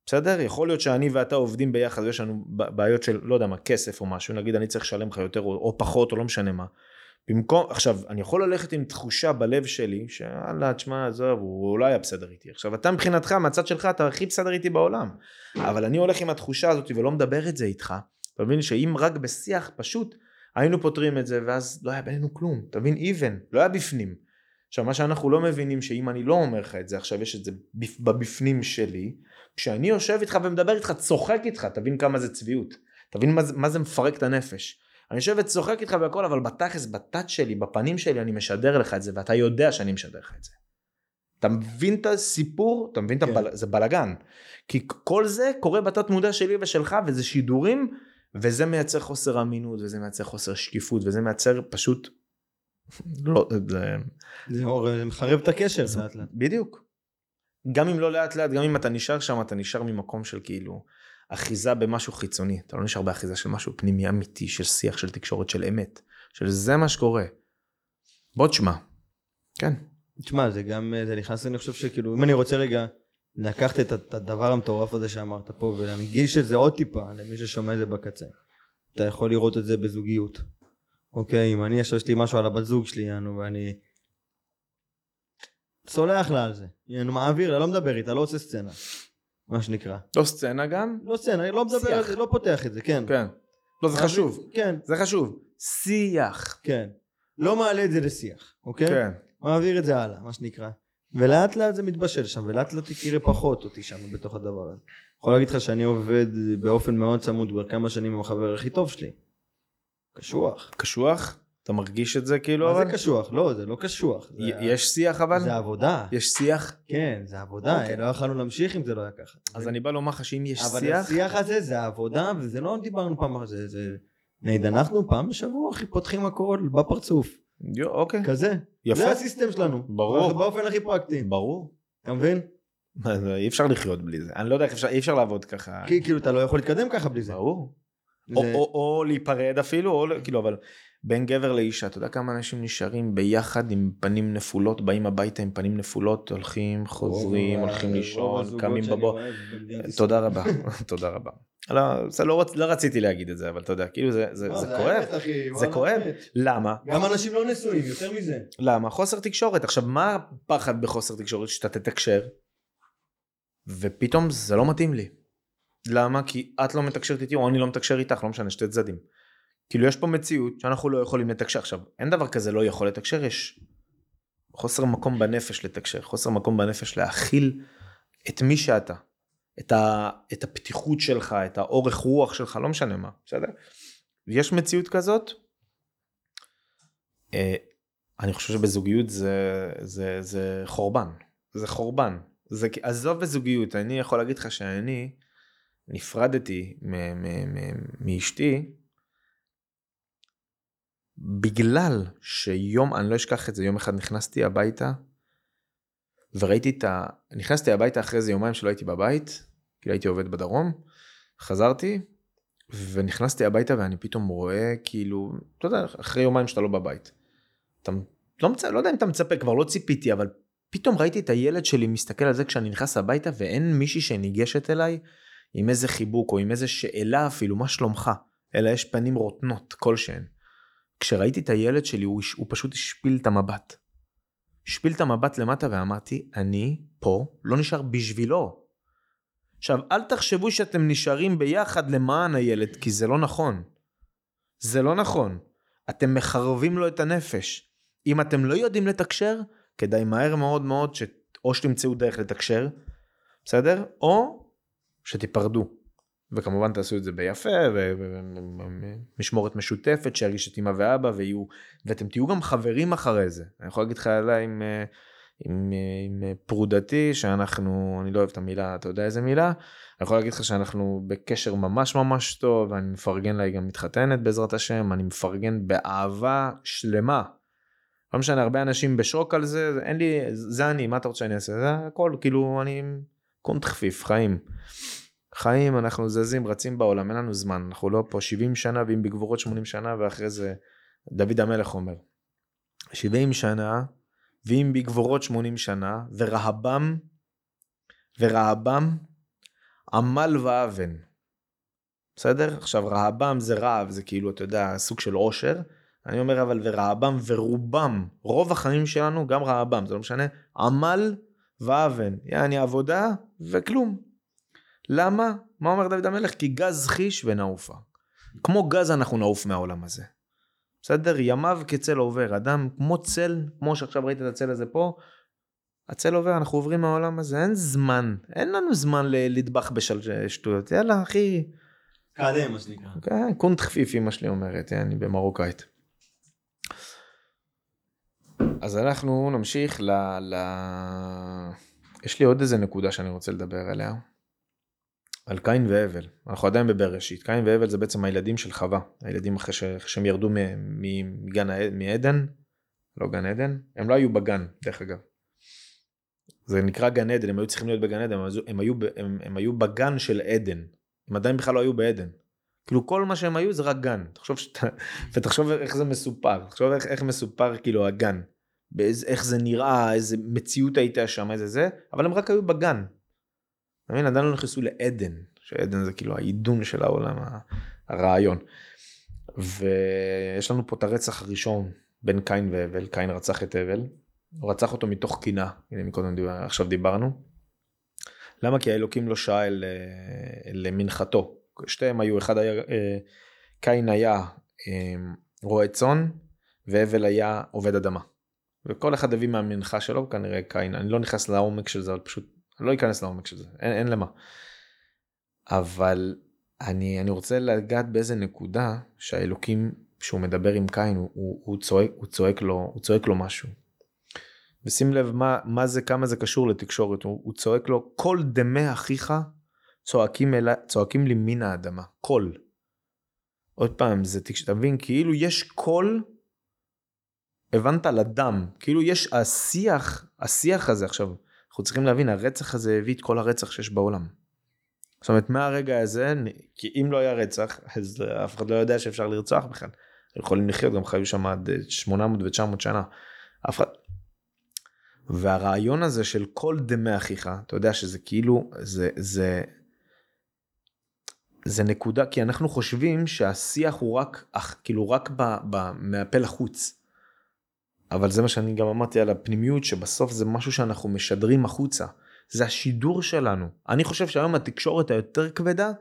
בסדר? יכול להיות שאני ואתה עובדים ביחד ויש לנו בעיות של לא יודע מה כסף או משהו נגיד אני צריך לשלם לך יותר או, או פחות או לא משנה מה. במקום עכשיו אני יכול ללכת עם תחושה בלב שלי שאללה תשמע עזוב הוא לא היה בסדר איתי עכשיו אתה מבחינתך מהצד שלך אתה הכי בסדר איתי בעולם אבל אני הולך עם התחושה הזאת ולא מדבר את זה איתך אתה מבין שאם רק בשיח פשוט היינו פותרים את זה ואז לא היה בינינו כלום אתה מבין even לא היה בפנים. עכשיו מה שאנחנו לא מבינים שאם אני לא אומר לך את זה עכשיו יש את זה בפ- בבפנים שלי כשאני יושב איתך ומדבר איתך צוחק איתך תבין כמה זה צביעות תבין מה זה, מה זה מפרק את הנפש. אני יושב וצוחק איתך והכל אבל בתכלס בתת שלי בפנים שלי אני משדר לך את זה ואתה יודע שאני משדר לך את זה. אתה מבין את הסיפור אתה מבין את כן. הבל... זה בלאגן כי כל זה קורה בתת מודע שלי ושלך וזה שידורים וזה מייצר חוסר אמינות וזה מייצר חוסר שקיפות וזה מייצר פשוט לא זה זה זה מחרב את הקשר לאט. בדיוק. גם אם לא לאט לאט, גם אם אתה נשאר שם, אתה נשאר ממקום של כאילו אחיזה במשהו חיצוני. אתה לא נשאר באחיזה של משהו פנימי אמיתי, של שיח, של תקשורת, של אמת. של זה מה שקורה. בוא תשמע. כן. תשמע, זה גם, זה נכנס, אני חושב שכאילו, אם אני רוצה רגע לקחת את, הדבר המטורף הזה שאמרת פה ולהנגיש את זה עוד טיפה למי ששומע את זה בקצה. אתה יכול לראות את זה בזוגיות. אוקיי, אם אני עכשיו יש לי משהו על הבת זוג שלי, יענו, ואני סולח לה על זה. יענו, מעביר לה, לא מדבר איתה, לא עושה סצנה. מה שנקרא. לא סצנה גם? לא סצנה, לא מדבר על. זה, לא פותח את זה, כן. כן. לא, זה חשוב. כן, זה חשוב. שיח. כן. לא מעלה את זה לשיח, אוקיי? כן. מעביר את זה הלאה, מה שנקרא. ולאט לאט זה מתבשל שם, ולאט לאט תראה פחות אותי שם בתוך הדבר הזה. יכול להגיד לך שאני עובד באופן מאוד צמוד כבר כמה שנים עם החבר הכי טוב שלי. קשוח. קשוח? אתה מרגיש את זה כאילו? מה אבל? זה קשוח? לא, זה לא קשוח. זה- יש שיח אבל? זה עבודה. יש שיח? כן, זה עבודה, אוקיי. לא יכולנו להמשיך אם זה לא היה ככה. אז אני בא לומר לך שאם יש אבל שיח... השיח הזה זה עבודה, וזה לא דיברנו פעם אחת, זה... זה... נגיד, אנחנו פעם בשבוע, אחי, פותחים הכל בפרצוף. יו, אוקיי. כזה. יפה. זה הסיסטם שלנו. ברור. באופן הכי פרקטי. ברור. אתה מבין? זה, אי אפשר לחיות בלי זה. אני לא יודע איך אפשר, אי אפשר לעבוד ככה. כי כאילו אתה לא יכול להתקדם ככה בלי זה. ברור. או, זה- או, או להיפרד אפילו, או כאילו, אבל בין גבר לאישה, אתה יודע כמה אנשים נשארים ביחד עם פנים נפולות, באים הביתה עם פנים נפולות, הולכים, חוזרים, הולכים לישון, קמים ישראל. תודה רבה, תודה רבה. לא, לא. לא רציתי להגיד את זה, אבל אתה יודע, כאילו זה, זה, לא, זה כואב. אחי, זה כואב. למה? גם אנשים לא נשואים, יותר מזה. למה? חוסר תקשורת. עכשיו, מה הפחד בחוסר תקשורת? שאתה תתקשר, ופתאום זה לא מתאים לי. למה? כי את לא מתקשרת איתי, או אני לא מתקשר איתך, לא משנה, שתי צדדים. כאילו, יש פה מציאות שאנחנו לא יכולים לתקשר. עכשיו, אין דבר כזה לא יכול לתקשר, יש חוסר מקום בנפש לתקשר, חוסר מקום בנפש להכיל את מי שאתה. את, ה, את הפתיחות שלך, את האורך רוח שלך, לא משנה מה, בסדר? יש מציאות כזאת, אה, אני חושב שבזוגיות זה, זה, זה חורבן, זה חורבן. זה, עזוב בזוגיות, אני יכול להגיד לך שאני נפרדתי מאשתי בגלל שיום, אני לא אשכח את זה, יום אחד נכנסתי הביתה וראיתי את ה... נכנסתי הביתה אחרי איזה יומיים שלא הייתי בבית, כי הייתי עובד בדרום, חזרתי ונכנסתי הביתה ואני פתאום רואה כאילו, אתה יודע, אחרי יומיים שאתה לא בבית. אתה לא, מצ... לא יודע אם אתה מצפה, כבר לא ציפיתי, אבל פתאום ראיתי את הילד שלי מסתכל על זה כשאני נכנס הביתה ואין מישהי שניגשת אליי עם איזה חיבוק או עם איזה שאלה אפילו, מה שלומך? אלא יש פנים רוטנות כלשהן. כשראיתי את הילד שלי הוא, הוא פשוט השפיל את המבט. השפיל את המבט למטה ואמרתי, אני פה לא נשאר בשבילו. עכשיו, אל תחשבו שאתם נשארים ביחד למען הילד, כי זה לא נכון. זה לא נכון. אתם מחרבים לו את הנפש. אם אתם לא יודעים לתקשר, כדאי מהר מאוד מאוד ש... או שתמצאו דרך לתקשר, בסדר? או שתיפרדו. וכמובן תעשו את זה ביפה, ומשמורת משותפת, שירגיש את אמא ואבא, ויהיו, ואתם תהיו גם חברים אחרי זה. אני יכול להגיד לך עליי עם, אה, עם, אה, עם אה, פרודתי, שאנחנו, אני לא אוהב את המילה, אתה יודע איזה מילה? אני יכול להגיד לך שאנחנו בקשר ממש ממש טוב, ואני מפרגן לה, היא גם מתחתנת בעזרת השם, אני מפרגן באהבה שלמה. לא משנה, הרבה אנשים בשוק על זה, אין לי, זה אני, מה אתה רוצה שאני אעשה? זה הכל, כאילו, אני קונט חפיף, חיים. חיים, אנחנו זזים, רצים בעולם, אין לנו זמן, אנחנו לא פה 70 שנה, ואם בגבורות 80 שנה, ואחרי זה, דוד המלך אומר, 70 שנה, ואם בגבורות 80 שנה, ורהבם, ורהבם, עמל ואבן. בסדר? עכשיו רהבם זה רהב, זה כאילו, אתה יודע, סוג של עושר. אני אומר אבל ורהבם ורובם, רוב החיים שלנו גם רהבם, זה לא משנה, עמל ואבן, יעני עבודה וכלום. למה? מה אומר דוד המלך? כי גז חיש ונעופה. כמו גז אנחנו נעוף מהעולם הזה. בסדר? ימיו כצל עובר, אדם כמו צל, כמו שעכשיו ראית את הצל הזה פה, הצל עובר, אנחנו עוברים מהעולם הזה, אין זמן, אין לנו זמן ל- לדבח בשטויות, יאללה אחי, קדם, מה שנקרא. כן, קונט חפיף אמא שלי אומרת, אני במרוקאית. אז אנחנו נמשיך ל... ל... יש לי עוד איזה נקודה שאני רוצה לדבר עליה. על קין והבל. אנחנו עדיין בבראשית. קין והבל זה בעצם הילדים של חווה. הילדים אחרי, ש... שהם ירדו מ... מ... מגן. מעדן. לא גן עדן. הם לא היו בגן, דרך אגב. זה נקרא גן עדן, הם היו צריכים להיות בגן עדן, הם, הם, היו, הם, הם היו בגן של עדן. הם עדיין בכלל לא היו בעדן. כאילו כל מה שהם היו זה רק גן. תחשוב שאתה... ותחשוב איך זה מסופר. תחשוב איך, איך מסופר כאילו הגן. באיזה, איך זה נראה, איזה מציאות הייתה שם, איזה זה, אבל הם רק היו בגן. אתה מבין? עדיין לא נכנסו לעדן, שעדן זה כאילו העידון של העולם, הרעיון. ויש לנו פה את הרצח הראשון בין קין והבל, קין רצח את הבל, הוא רצח אותו מתוך קינה, הנה מקודם דיבר, עכשיו דיברנו. למה? כי האלוקים לא שעה אל, אה, למנחתו. שתיהם היו, אחד היה, אה, קין היה אה, רועה צאן, והבל היה עובד אדמה. וכל אחד הביא מהמנחה שלו, כנראה קין, אני לא נכנס לעומק של זה, אבל פשוט, לא אכנס לעומק של זה, אין, אין למה. אבל אני, אני רוצה לגעת באיזה נקודה שהאלוקים, כשהוא מדבר עם קין, הוא, הוא, הוא, צועק, הוא, צועק לו, הוא צועק לו משהו. ושים לב מה, מה זה, כמה זה קשור לתקשורת, הוא, הוא צועק לו, כל דמי אחיך צועקים, אלי, צועקים לי מן האדמה, קול. עוד פעם, זה, תקש- אתה מבין, כאילו יש קול, הבנת לדם, כאילו יש השיח, השיח הזה עכשיו, אנחנו צריכים להבין, הרצח הזה הביא את כל הרצח שיש בעולם. זאת אומרת, מהרגע הזה, כי אם לא היה רצח, אז אף אחד לא יודע שאפשר לרצוח בכלל. יכולים לחיות, גם חיו שם עד 800 ו-900 שנה. אף אחד... והרעיון הזה של כל דמי אחיך, אתה יודע שזה כאילו, זה, זה, זה נקודה, כי אנחנו חושבים שהשיח הוא רק, אך, כאילו רק ב, ב, מהפה לחוץ. אבל זה מה שאני גם אמרתי על הפנימיות, שבסוף זה משהו שאנחנו משדרים החוצה. זה השידור שלנו. אני חושב שהיום התקשורת היותר כבדה,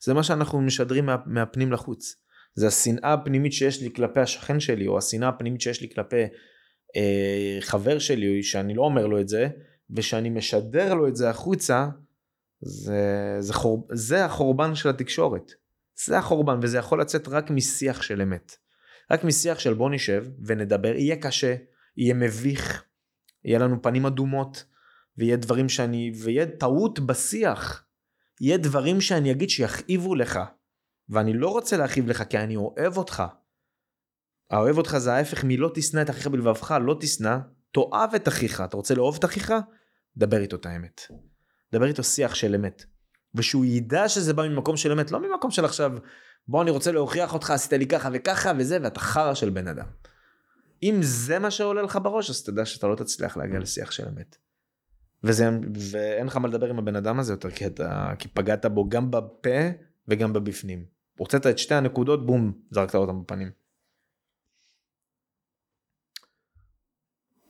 זה מה שאנחנו משדרים מה, מהפנים לחוץ. זה השנאה הפנימית שיש לי כלפי השכן שלי, או השנאה הפנימית שיש לי כלפי אה, חבר שלי, שאני לא אומר לו את זה, ושאני משדר לו את זה החוצה, זה, זה, חור, זה החורבן של התקשורת. זה החורבן, וזה יכול לצאת רק משיח של אמת. רק משיח של בוא נשב ונדבר, יהיה קשה, יהיה מביך, יהיה לנו פנים אדומות, ויהיה דברים שאני, ויהיה טעות בשיח. יהיה דברים שאני אגיד שיכאיבו לך, ואני לא רוצה להכאיב לך כי אני אוהב אותך. האוהב אותך זה ההפך מלא תשנא את אחיך בלבבך, לא תשנא, תאהב את אחיך. אתה רוצה לאהוב את אחיך? דבר איתו את האמת. דבר איתו שיח של אמת. ושהוא ידע שזה בא ממקום של אמת, לא ממקום של עכשיו, בוא אני רוצה להוכיח אותך, עשית לי ככה וככה וזה, ואתה חרא של בן אדם. אם זה מה שעולה לך בראש, אז תדע שאתה לא תצליח להגיע לשיח של אמת. וזה, ואין לך מה לדבר עם הבן אדם הזה יותר, כי, אתה, כי פגעת בו גם בפה וגם בבפנים. הוצאת את שתי הנקודות, בום, זרקת אותם בפנים.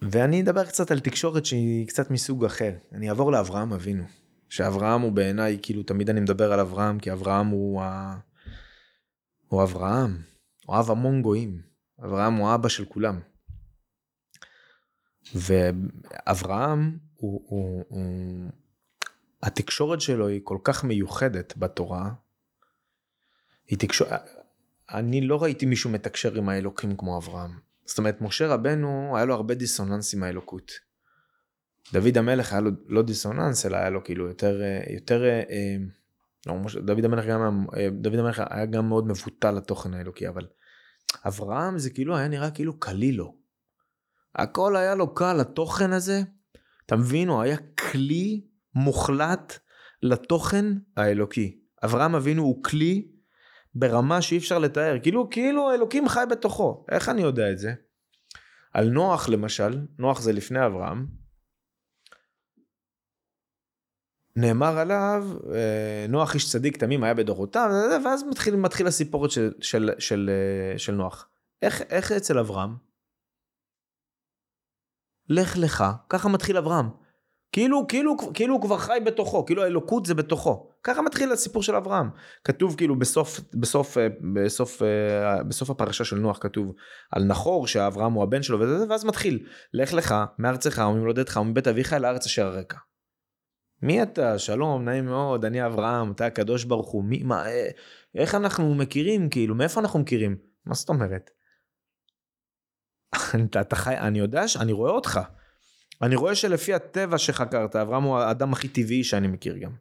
ואני אדבר קצת על תקשורת שהיא קצת מסוג אחר. אני אעבור לאברהם אבינו. שאברהם הוא בעיניי, כאילו תמיד אני מדבר על אברהם, כי אברהם הוא, ה... הוא אברהם. הוא אב המון גויים. אברהם הוא אבא של כולם. ואברהם הוא, הוא, הוא... התקשורת שלו היא כל כך מיוחדת בתורה. היא תקשור... אני לא ראיתי מישהו מתקשר עם האלוקים כמו אברהם. זאת אומרת, משה רבנו, היה לו הרבה דיסוננס עם האלוקות. דוד המלך היה לו לא דיסוננס, אלא היה לו כאילו יותר, יותר, אה, דוד המלך גם, אה, דוד המלך היה גם מאוד מבוטל לתוכן האלוקי, אבל אברהם זה כאילו היה נראה כאילו קליל לו. הכל היה לו קל, התוכן הזה, אתה מבין, הוא היה כלי מוחלט לתוכן האלוקי. אברהם אבינו הוא כלי ברמה שאי אפשר לתאר, כאילו, כאילו אלוקים חי בתוכו. איך אני יודע את זה? על נוח למשל, נוח זה לפני אברהם, נאמר עליו, אה, נוח איש צדיק תמים היה בדורותיו, ואז מתחיל, מתחיל הסיפורת של, של, של, אה, של נוח. איך, איך אצל אברהם? לך לך, ככה מתחיל אברהם. כאילו, כאילו, כאילו הוא כבר חי בתוכו, כאילו האלוקות זה בתוכו. ככה מתחיל הסיפור של אברהם. כתוב כאילו בסוף, בסוף, אה, בסוף, בסוף הפרשה של נוח כתוב על נחור שאברהם הוא הבן שלו וזה, ואז מתחיל, לך לך מארצך וממולדתך ומבית אביך אל הארץ אשר הרקע. מי אתה? שלום, נעים מאוד, אני אברהם, אתה הקדוש ברוך הוא, מי, מה, אה, איך אנחנו מכירים, כאילו, מאיפה אנחנו מכירים? מה זאת אומרת? אתה, אתה חי, אני יודע שאני רואה אותך. אני רואה שלפי הטבע שחקרת, אברהם הוא האדם הכי טבעי שאני מכיר גם.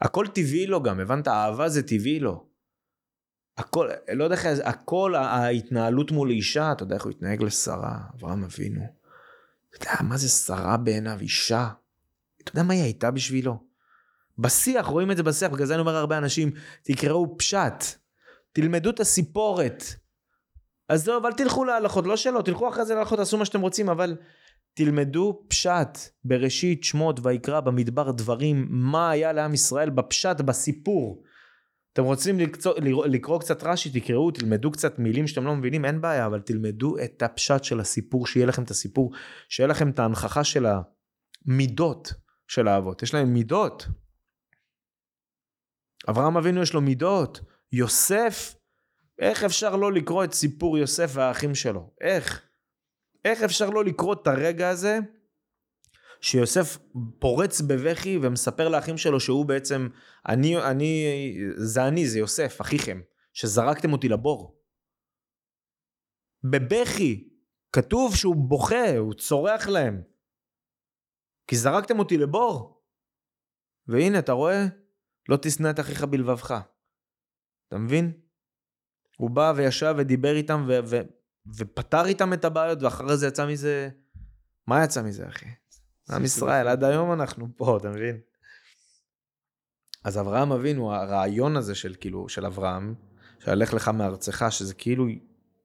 הכל טבעי לו גם, הבנת? אהבה זה טבעי לו. הכל, לא יודע איך, הכל ההתנהלות מול אישה, אתה יודע איך הוא התנהג לשרה, אברהם אבינו. אתה יודע מה זה שרה בעיניו, אישה. אתה יודע מה היא הייתה בשבילו? בשיח, רואים את זה בשיח, בגלל זה אני אומר הרבה אנשים, תקראו פשט, תלמדו את הסיפורת. עזוב, אל תלכו להלכות, לא שלא, תלכו אחרי זה להלכות, תעשו מה שאתם רוצים, אבל תלמדו פשט בראשית שמות ויקרא במדבר דברים מה היה לעם ישראל בפשט בסיפור. אתם רוצים לקצור, לקרוא קצת רש"י תקראו תלמדו קצת מילים שאתם לא מבינים אין בעיה אבל תלמדו את הפשט של הסיפור שיהיה לכם את הסיפור שיהיה לכם את ההנכחה של המידות של האבות יש להם מידות. אברהם אבינו יש לו מידות יוסף איך אפשר לא לקרוא את סיפור יוסף והאחים שלו איך איך אפשר לא לקרוא את הרגע הזה שיוסף פורץ בבכי ומספר לאחים שלו שהוא בעצם, אני, אני, זה אני, זה יוסף, אחיכם, שזרקתם אותי לבור. בבכי, כתוב שהוא בוכה, הוא צורח להם. כי זרקתם אותי לבור. והנה, אתה רואה? לא תשנא את אחיך בלבבך. אתה מבין? הוא בא וישב ודיבר איתם ו- ו- ופתר איתם את הבעיות, ואחרי זה יצא מזה... מה יצא מזה, אחי? עם ישראל, עד היום אנחנו פה, אתה מבין? אז אברהם אבינו, הרעיון הזה של כאילו, של אברהם, שהלך לך מארצך, שזה כאילו,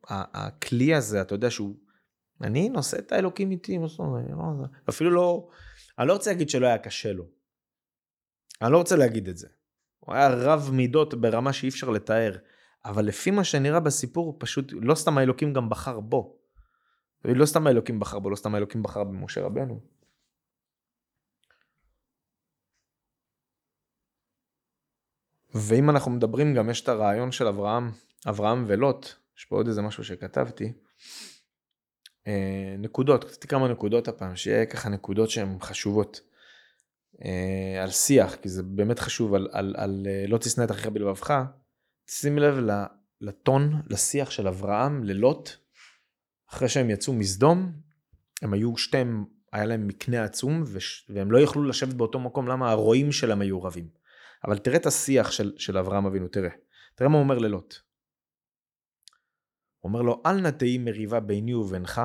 הכלי הזה, אתה יודע שהוא, אני נושא את האלוקים איתי, מה זאת אומרת, לא, אפילו לא, אני לא רוצה להגיד שלא היה קשה לו. אני לא רוצה להגיד את זה. הוא היה רב מידות ברמה שאי אפשר לתאר, אבל לפי מה שנראה בסיפור, פשוט, לא סתם האלוקים גם בחר בו. לא סתם האלוקים בחר בו, לא סתם האלוקים בחר במשה רבנו. ואם אנחנו מדברים גם יש את הרעיון של אברהם, אברהם ולוט, יש פה עוד איזה משהו שכתבתי. אה, נקודות, כתבתי כמה נקודות הפעם, שיהיה ככה נקודות שהן חשובות. אה, על שיח, כי זה באמת חשוב, על, על, על אה, לא תשנא את אחיך בלבבך. שים לב לטון, לשיח של אברהם ללוט, אחרי שהם יצאו מסדום, הם היו שתיהם, היה להם מקנה עצום, והם לא יכלו לשבת באותו מקום, למה הרועים שלהם היו רבים. אבל תראה את השיח של, של אברהם אבינו, תראה. תראה מה הוא אומר ללוט. אומר לו, אל נא תהי מריבה ביני ובינך,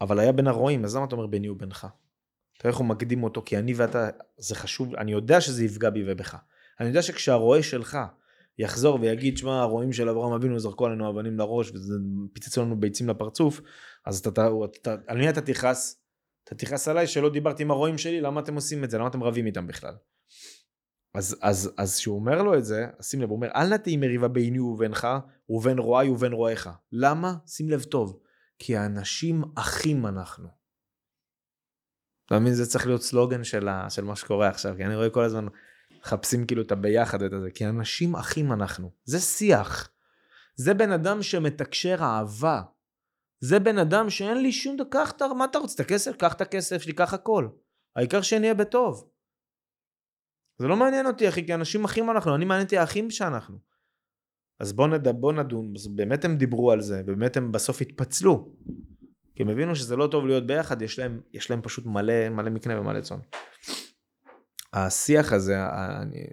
אבל היה בין הרועים, אז למה אתה אומר ביני ובינך? תראה איך הוא מקדים אותו, כי אני ואתה, זה חשוב, אני יודע שזה יפגע בי ובך. אני יודע שכשהרועה שלך יחזור ויגיד, שמע, הרועים של אברהם אבינו זרקו עלינו אבנים לראש וזה פיצצו לנו ביצים לפרצוף, אז אתה, אתה, אתה, על מי אתה תכעס? אתה תכעס עליי שלא דיברתי עם הרועים שלי, למה אתם עושים את זה? למה אתם רבים איתם בכלל? אז, אז, אז כשהוא אומר לו את זה, אז שים לב, הוא אומר, אל נא תהי מריבה ביני ובינך, ובין רועי ובין רועיך. למה? שים לב טוב, כי האנשים אחים אנחנו. אתה מבין? זה צריך להיות סלוגן של, ה, של מה שקורה עכשיו, כי אני רואה כל הזמן מחפשים כאילו את הביחד את הזה, כי אנשים אחים אנחנו. זה שיח. זה בן אדם שמתקשר אהבה. זה בן אדם שאין לי שום דבר, קח מה אתה רוצה? את הכסף? קח את הכסף שלי, קח הכל. העיקר שנהיה בטוב. זה לא מעניין אותי אחי, כי אנשים אחים אנחנו, אני מעניין אותי האחים שאנחנו. אז בוא, נד... בוא נדון, באמת הם דיברו על זה, באמת הם בסוף התפצלו. כי הם הבינו שזה לא טוב להיות ביחד, יש להם, יש להם פשוט מלא, מלא מקנה ומלא צאן. השיח הזה, אני,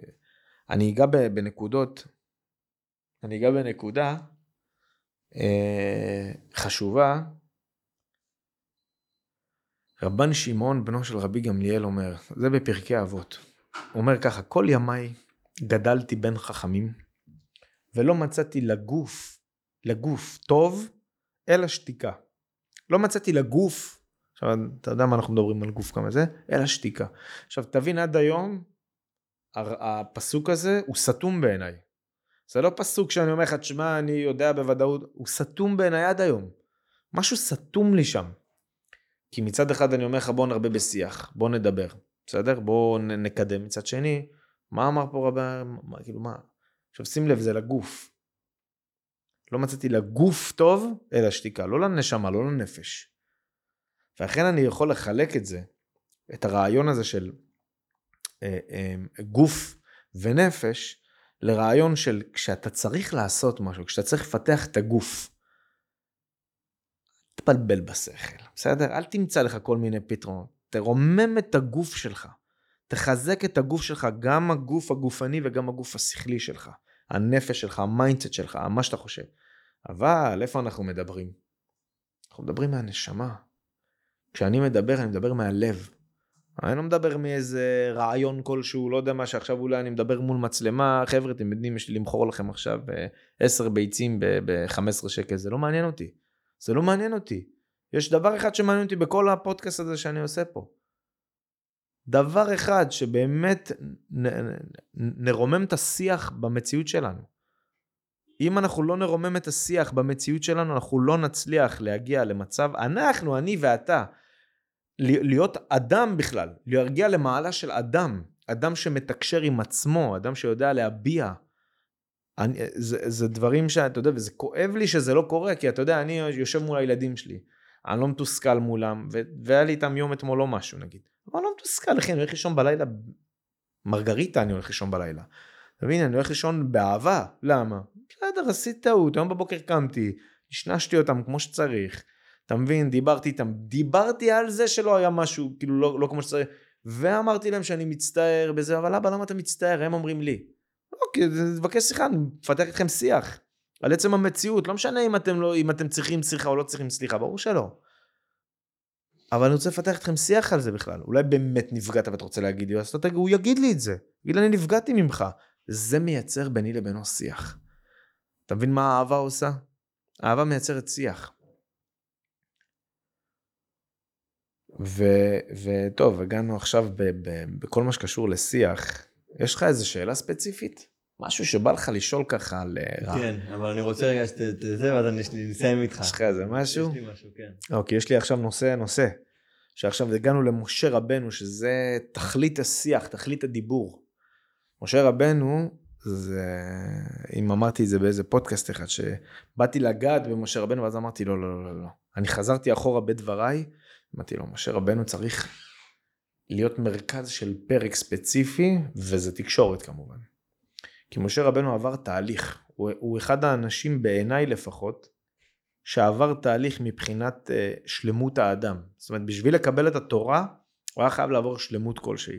אני אגע בנקודות, אני אגע בנקודה אה, חשובה. רבן שמעון בנו של רבי גמליאל אומר, זה בפרקי אבות, הוא אומר ככה, כל ימיי גדלתי בין חכמים, ולא מצאתי לגוף, לגוף טוב, אלא שתיקה. לא מצאתי לגוף, עכשיו אתה יודע מה אנחנו מדברים על גוף כמה זה, אלא שתיקה. עכשיו תבין עד היום, הפסוק הזה הוא סתום בעיניי. זה לא פסוק שאני אומר לך, תשמע, אני יודע בוודאות, הוא סתום בעיניי עד היום. משהו סתום לי שם. כי מצד אחד אני אומר לך, בוא נרבה בשיח, בוא נדבר, בסדר? בוא נקדם. מצד שני, מה אמר פה רבי, כאילו מה? עכשיו שים לב, זה לגוף. לא מצאתי לגוף טוב, אלא שתיקה, לא לנשמה, לא לנפש. ולכן אני יכול לחלק את זה, את הרעיון הזה של אה, אה, גוף ונפש, לרעיון של כשאתה צריך לעשות משהו, כשאתה צריך לפתח את הגוף, תבלבל בשכל, בסדר? אל תמצא לך כל מיני פתרונות. תרומם את הגוף שלך. תחזק את הגוף שלך, גם הגוף הגופני וגם הגוף השכלי שלך. הנפש שלך, ה mindset שלך, מה שאתה חושב. אבל איפה אנחנו מדברים? אנחנו מדברים מהנשמה. כשאני מדבר, אני מדבר מהלב. אני לא מדבר מאיזה רעיון כלשהו, לא יודע מה שעכשיו אולי אני מדבר מול מצלמה, חבר'ה, אתם יודעים, יש לי למכור לכם עכשיו 10 ביצים ב-15 שקל, זה לא מעניין אותי. זה לא מעניין אותי. יש דבר אחד שמעניין אותי בכל הפודקאסט הזה שאני עושה פה. דבר אחד שבאמת נ, נ, נרומם את השיח במציאות שלנו. אם אנחנו לא נרומם את השיח במציאות שלנו, אנחנו לא נצליח להגיע למצב, אנחנו, אני ואתה, להיות אדם בכלל, להגיע למעלה של אדם, אדם שמתקשר עם עצמו, אדם שיודע להביע. אני, זה, זה דברים שאתה יודע, וזה כואב לי שזה לא קורה, כי אתה יודע, אני יושב מול הילדים שלי, אני לא מתוסכל מולם, ו- והיה לי איתם יום אתמול לא משהו נגיד. אבל אני לא מתוסכל, אחי, אני הולך לישון בלילה, מרגריטה אני הולך לישון בלילה. אתה מבין, אני הולך לישון באהבה, למה? בסדר, עשית טעות, היום בבוקר קמתי, השנשתי אותם כמו שצריך, אתה מבין, דיברתי איתם, דיברתי על זה שלא היה משהו, כאילו לא, לא כמו שצריך, ואמרתי להם שאני מצטער בזה, אבל אבא, למה אתה מצטער? הם אומרים לי. כי תבקש שיחה, אני מפתח איתכם שיח. על עצם המציאות, לא משנה אם אתם, לא, אם אתם צריכים סליחה או לא צריכים סליחה, ברור שלא. אבל אני רוצה לפתח איתכם שיח על זה בכלל. אולי באמת נפגעת ואתה רוצה להגיד לי, אז אתה, הוא יגיד לי את זה. יגיד אני נפגעתי ממך. זה מייצר ביני לבינו שיח. אתה מבין מה האהבה עושה? אהבה מייצרת שיח. וטוב, הגענו עכשיו ב- ב- בכל מה שקשור לשיח. יש לך איזה שאלה ספציפית? משהו שבא לך לשאול ככה על... אה, רע? כן, אבל אני רוצה רגע שת... את זה, ואז אני נסיים איתך. יש לך איזה משהו? יש לי משהו, כן. אוקיי, יש לי עכשיו נושא, נושא. שעכשיו הגענו למשה רבנו, שזה תכלית השיח, תכלית הדיבור. משה רבנו, זה, אם אמרתי את זה באיזה פודקאסט אחד, שבאתי לגעת במשה רבנו, ואז אמרתי, לא, לא, לא, לא. אני חזרתי אחורה בדבריי, אמרתי לו, משה רבנו צריך להיות מרכז של פרק ספציפי, וזה תקשורת כמובן. כי משה רבנו עבר תהליך, הוא, הוא אחד האנשים בעיניי לפחות, שעבר תהליך מבחינת uh, שלמות האדם. זאת אומרת, בשביל לקבל את התורה, הוא היה חייב לעבור שלמות כלשהי.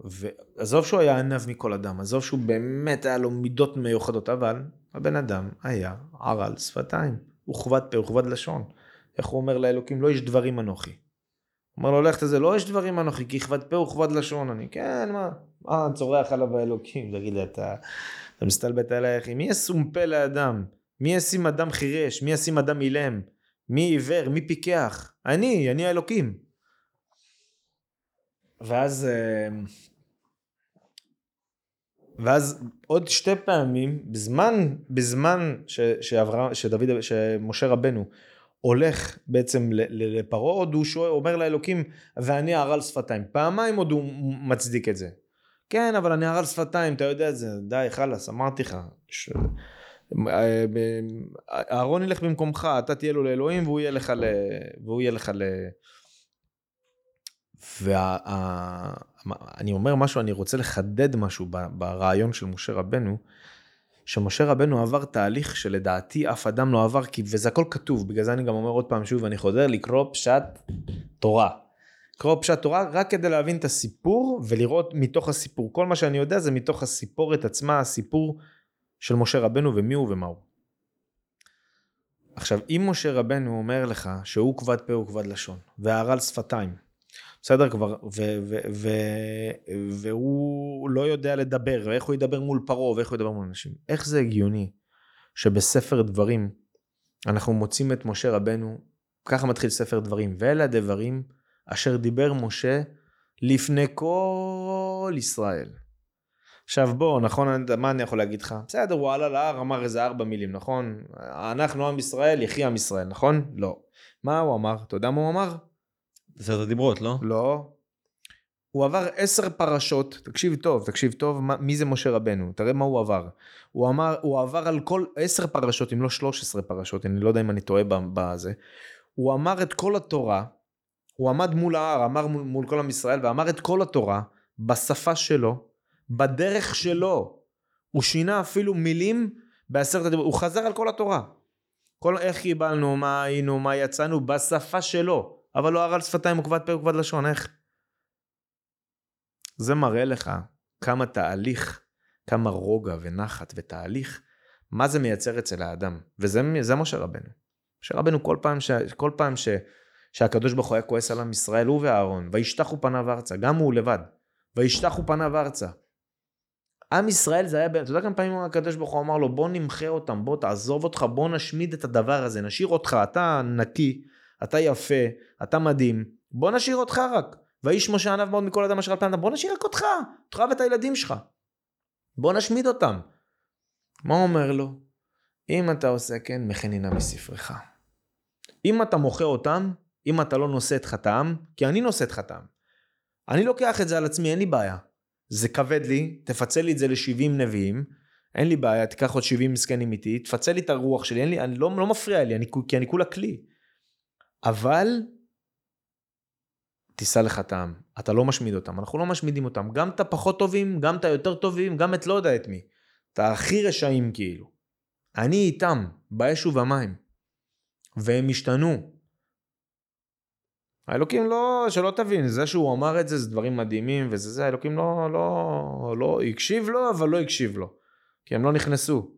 ועזוב שהוא היה ענב מכל אדם, עזוב שהוא באמת היה לו מידות מיוחדות, אבל הבן אדם היה ערל שפתיים, וכבד פה וכבד לשון. איך הוא אומר לאלוקים, לא יש דברים אנוכי. הוא אומר לו, לך תזה, לא יש דברים אנוכי, כי כבד פה וכבד לשון. אני, כן, מה, מה צורח עליו האלוקים? תגיד לי, אתה, אתה מסתלבט עליי, אחי? מי ישום פה לאדם? מי ישים אדם חירש? מי ישים אדם אילם? מי עיוור? מי פיקח? אני, אני האלוקים. ואז, אה, ואז עוד שתי פעמים, בזמן, בזמן ש, שעברה, שדוד, שמשה רבנו הולך בעצם לפרעה, עוד הוא שואל, אומר לאלוקים, ואני הרל שפתיים. פעמיים עוד הוא מצדיק את זה. כן, אבל אני הרל שפתיים, אתה יודע את זה, די, חלאס, אמרתי לך. ש... אהרון ילך במקומך, אתה תהיה לו לאלוהים והוא יהיה לך ל... והוא יהיה לך ל... ואני אומר משהו, אני רוצה לחדד משהו ברעיון של משה רבנו, שמשה רבנו עבר תהליך שלדעתי אף אדם לא עבר, כי, וזה הכל כתוב, בגלל זה אני גם אומר עוד פעם שוב, ואני חוזר לקרוא פשט תורה. לקרוא פשט תורה רק כדי להבין את הסיפור ולראות מתוך הסיפור. כל מה שאני יודע זה מתוך הסיפורת עצמה, הסיפור של משה רבנו ומי הוא ומה הוא. עכשיו, אם משה רבנו אומר לך שהוא כבד פה וכבד לשון, והרל שפתיים, בסדר כבר, ו- ו- ו- והוא לא יודע לדבר, ואיך הוא ידבר מול פרעה, ואיך הוא ידבר מול אנשים. איך זה הגיוני שבספר דברים אנחנו מוצאים את משה רבנו, ככה מתחיל ספר דברים, ואלה הדברים אשר דיבר משה לפני כל ישראל. עכשיו בוא, נכון, מה אני יכול להגיד לך? בסדר, הוא עלה להר, אמר איזה ארבע מילים, נכון? אנחנו עם ישראל, יחי עם ישראל, נכון? לא. מה הוא אמר? אתה יודע מה הוא אמר? עשרת הדיברות, לא? לא. הוא עבר עשר פרשות, תקשיב טוב, תקשיב טוב, מה, מי זה משה רבנו, תראה מה הוא עבר. הוא אמר, הוא עבר על כל עשר פרשות, אם לא שלוש עשרה פרשות, אני לא יודע אם אני טועה בזה. הוא אמר את כל התורה, הוא עמד מול ההר, אמר מול, מול כל עם ישראל, ואמר את כל התורה, בשפה שלו, בדרך שלו. הוא שינה אפילו מילים בעשרת הדיברות, הוא חזר על כל התורה. כל איך קיבלנו, מה היינו, מה יצאנו, בשפה שלו. אבל לא הרל שפתיים וכבד פה וכבד לשון, איך? זה מראה לך כמה תהליך, כמה רוגע ונחת ותהליך, מה זה מייצר אצל האדם. וזה משה רבנו. משה רבנו כל פעם, ש, כל פעם ש, שהקדוש ברוך הוא היה כועס על עם ישראל, הוא ואהרון, וישתחו פניו ארצה, גם הוא לבד. וישתחו פניו ארצה. עם ישראל זה היה, אתה יודע כמה פעמים הקדוש ברוך הוא אמר לו בוא נמחה אותם, בוא תעזוב אותך, בוא נשמיד את הדבר הזה, נשאיר אותך, אתה נקי, אתה יפה, אתה מדהים, בוא נשאיר אותך רק. ואיש משה ענב מאוד מכל אדם אשר על פניו, בוא נשאיר רק אותך, אותך ואת הילדים שלך. בוא נשמיד אותם. מה הוא אומר לו? אם אתה עושה כן, מחנינה מספרך. אם אתה מוחה אותם, אם אתה לא נושא את חטאם, כי אני נושא את חטאם. אני לוקח את זה על עצמי, אין לי בעיה. זה כבד לי, תפצל לי את זה ל-70 נביאים, אין לי בעיה, תיקח עוד 70 זקנים איתי, תפצל לי את הרוח שלי, אין לי, אני לא, לא מפריע לי, אני, כי אני כולה כלי. אבל תישא לך טעם, אתה לא משמיד אותם, אנחנו לא משמידים אותם, גם את הפחות טובים, גם את היותר טובים, גם את לא יודע את מי. את הכי רשעים כאילו. אני איתם, באש ובמים. והם השתנו. האלוקים לא, שלא תבין, זה שהוא אמר את זה, זה דברים מדהימים, וזה זה, האלוקים לא, לא, לא, הקשיב לו, אבל לא הקשיב לו. כי הם לא נכנסו.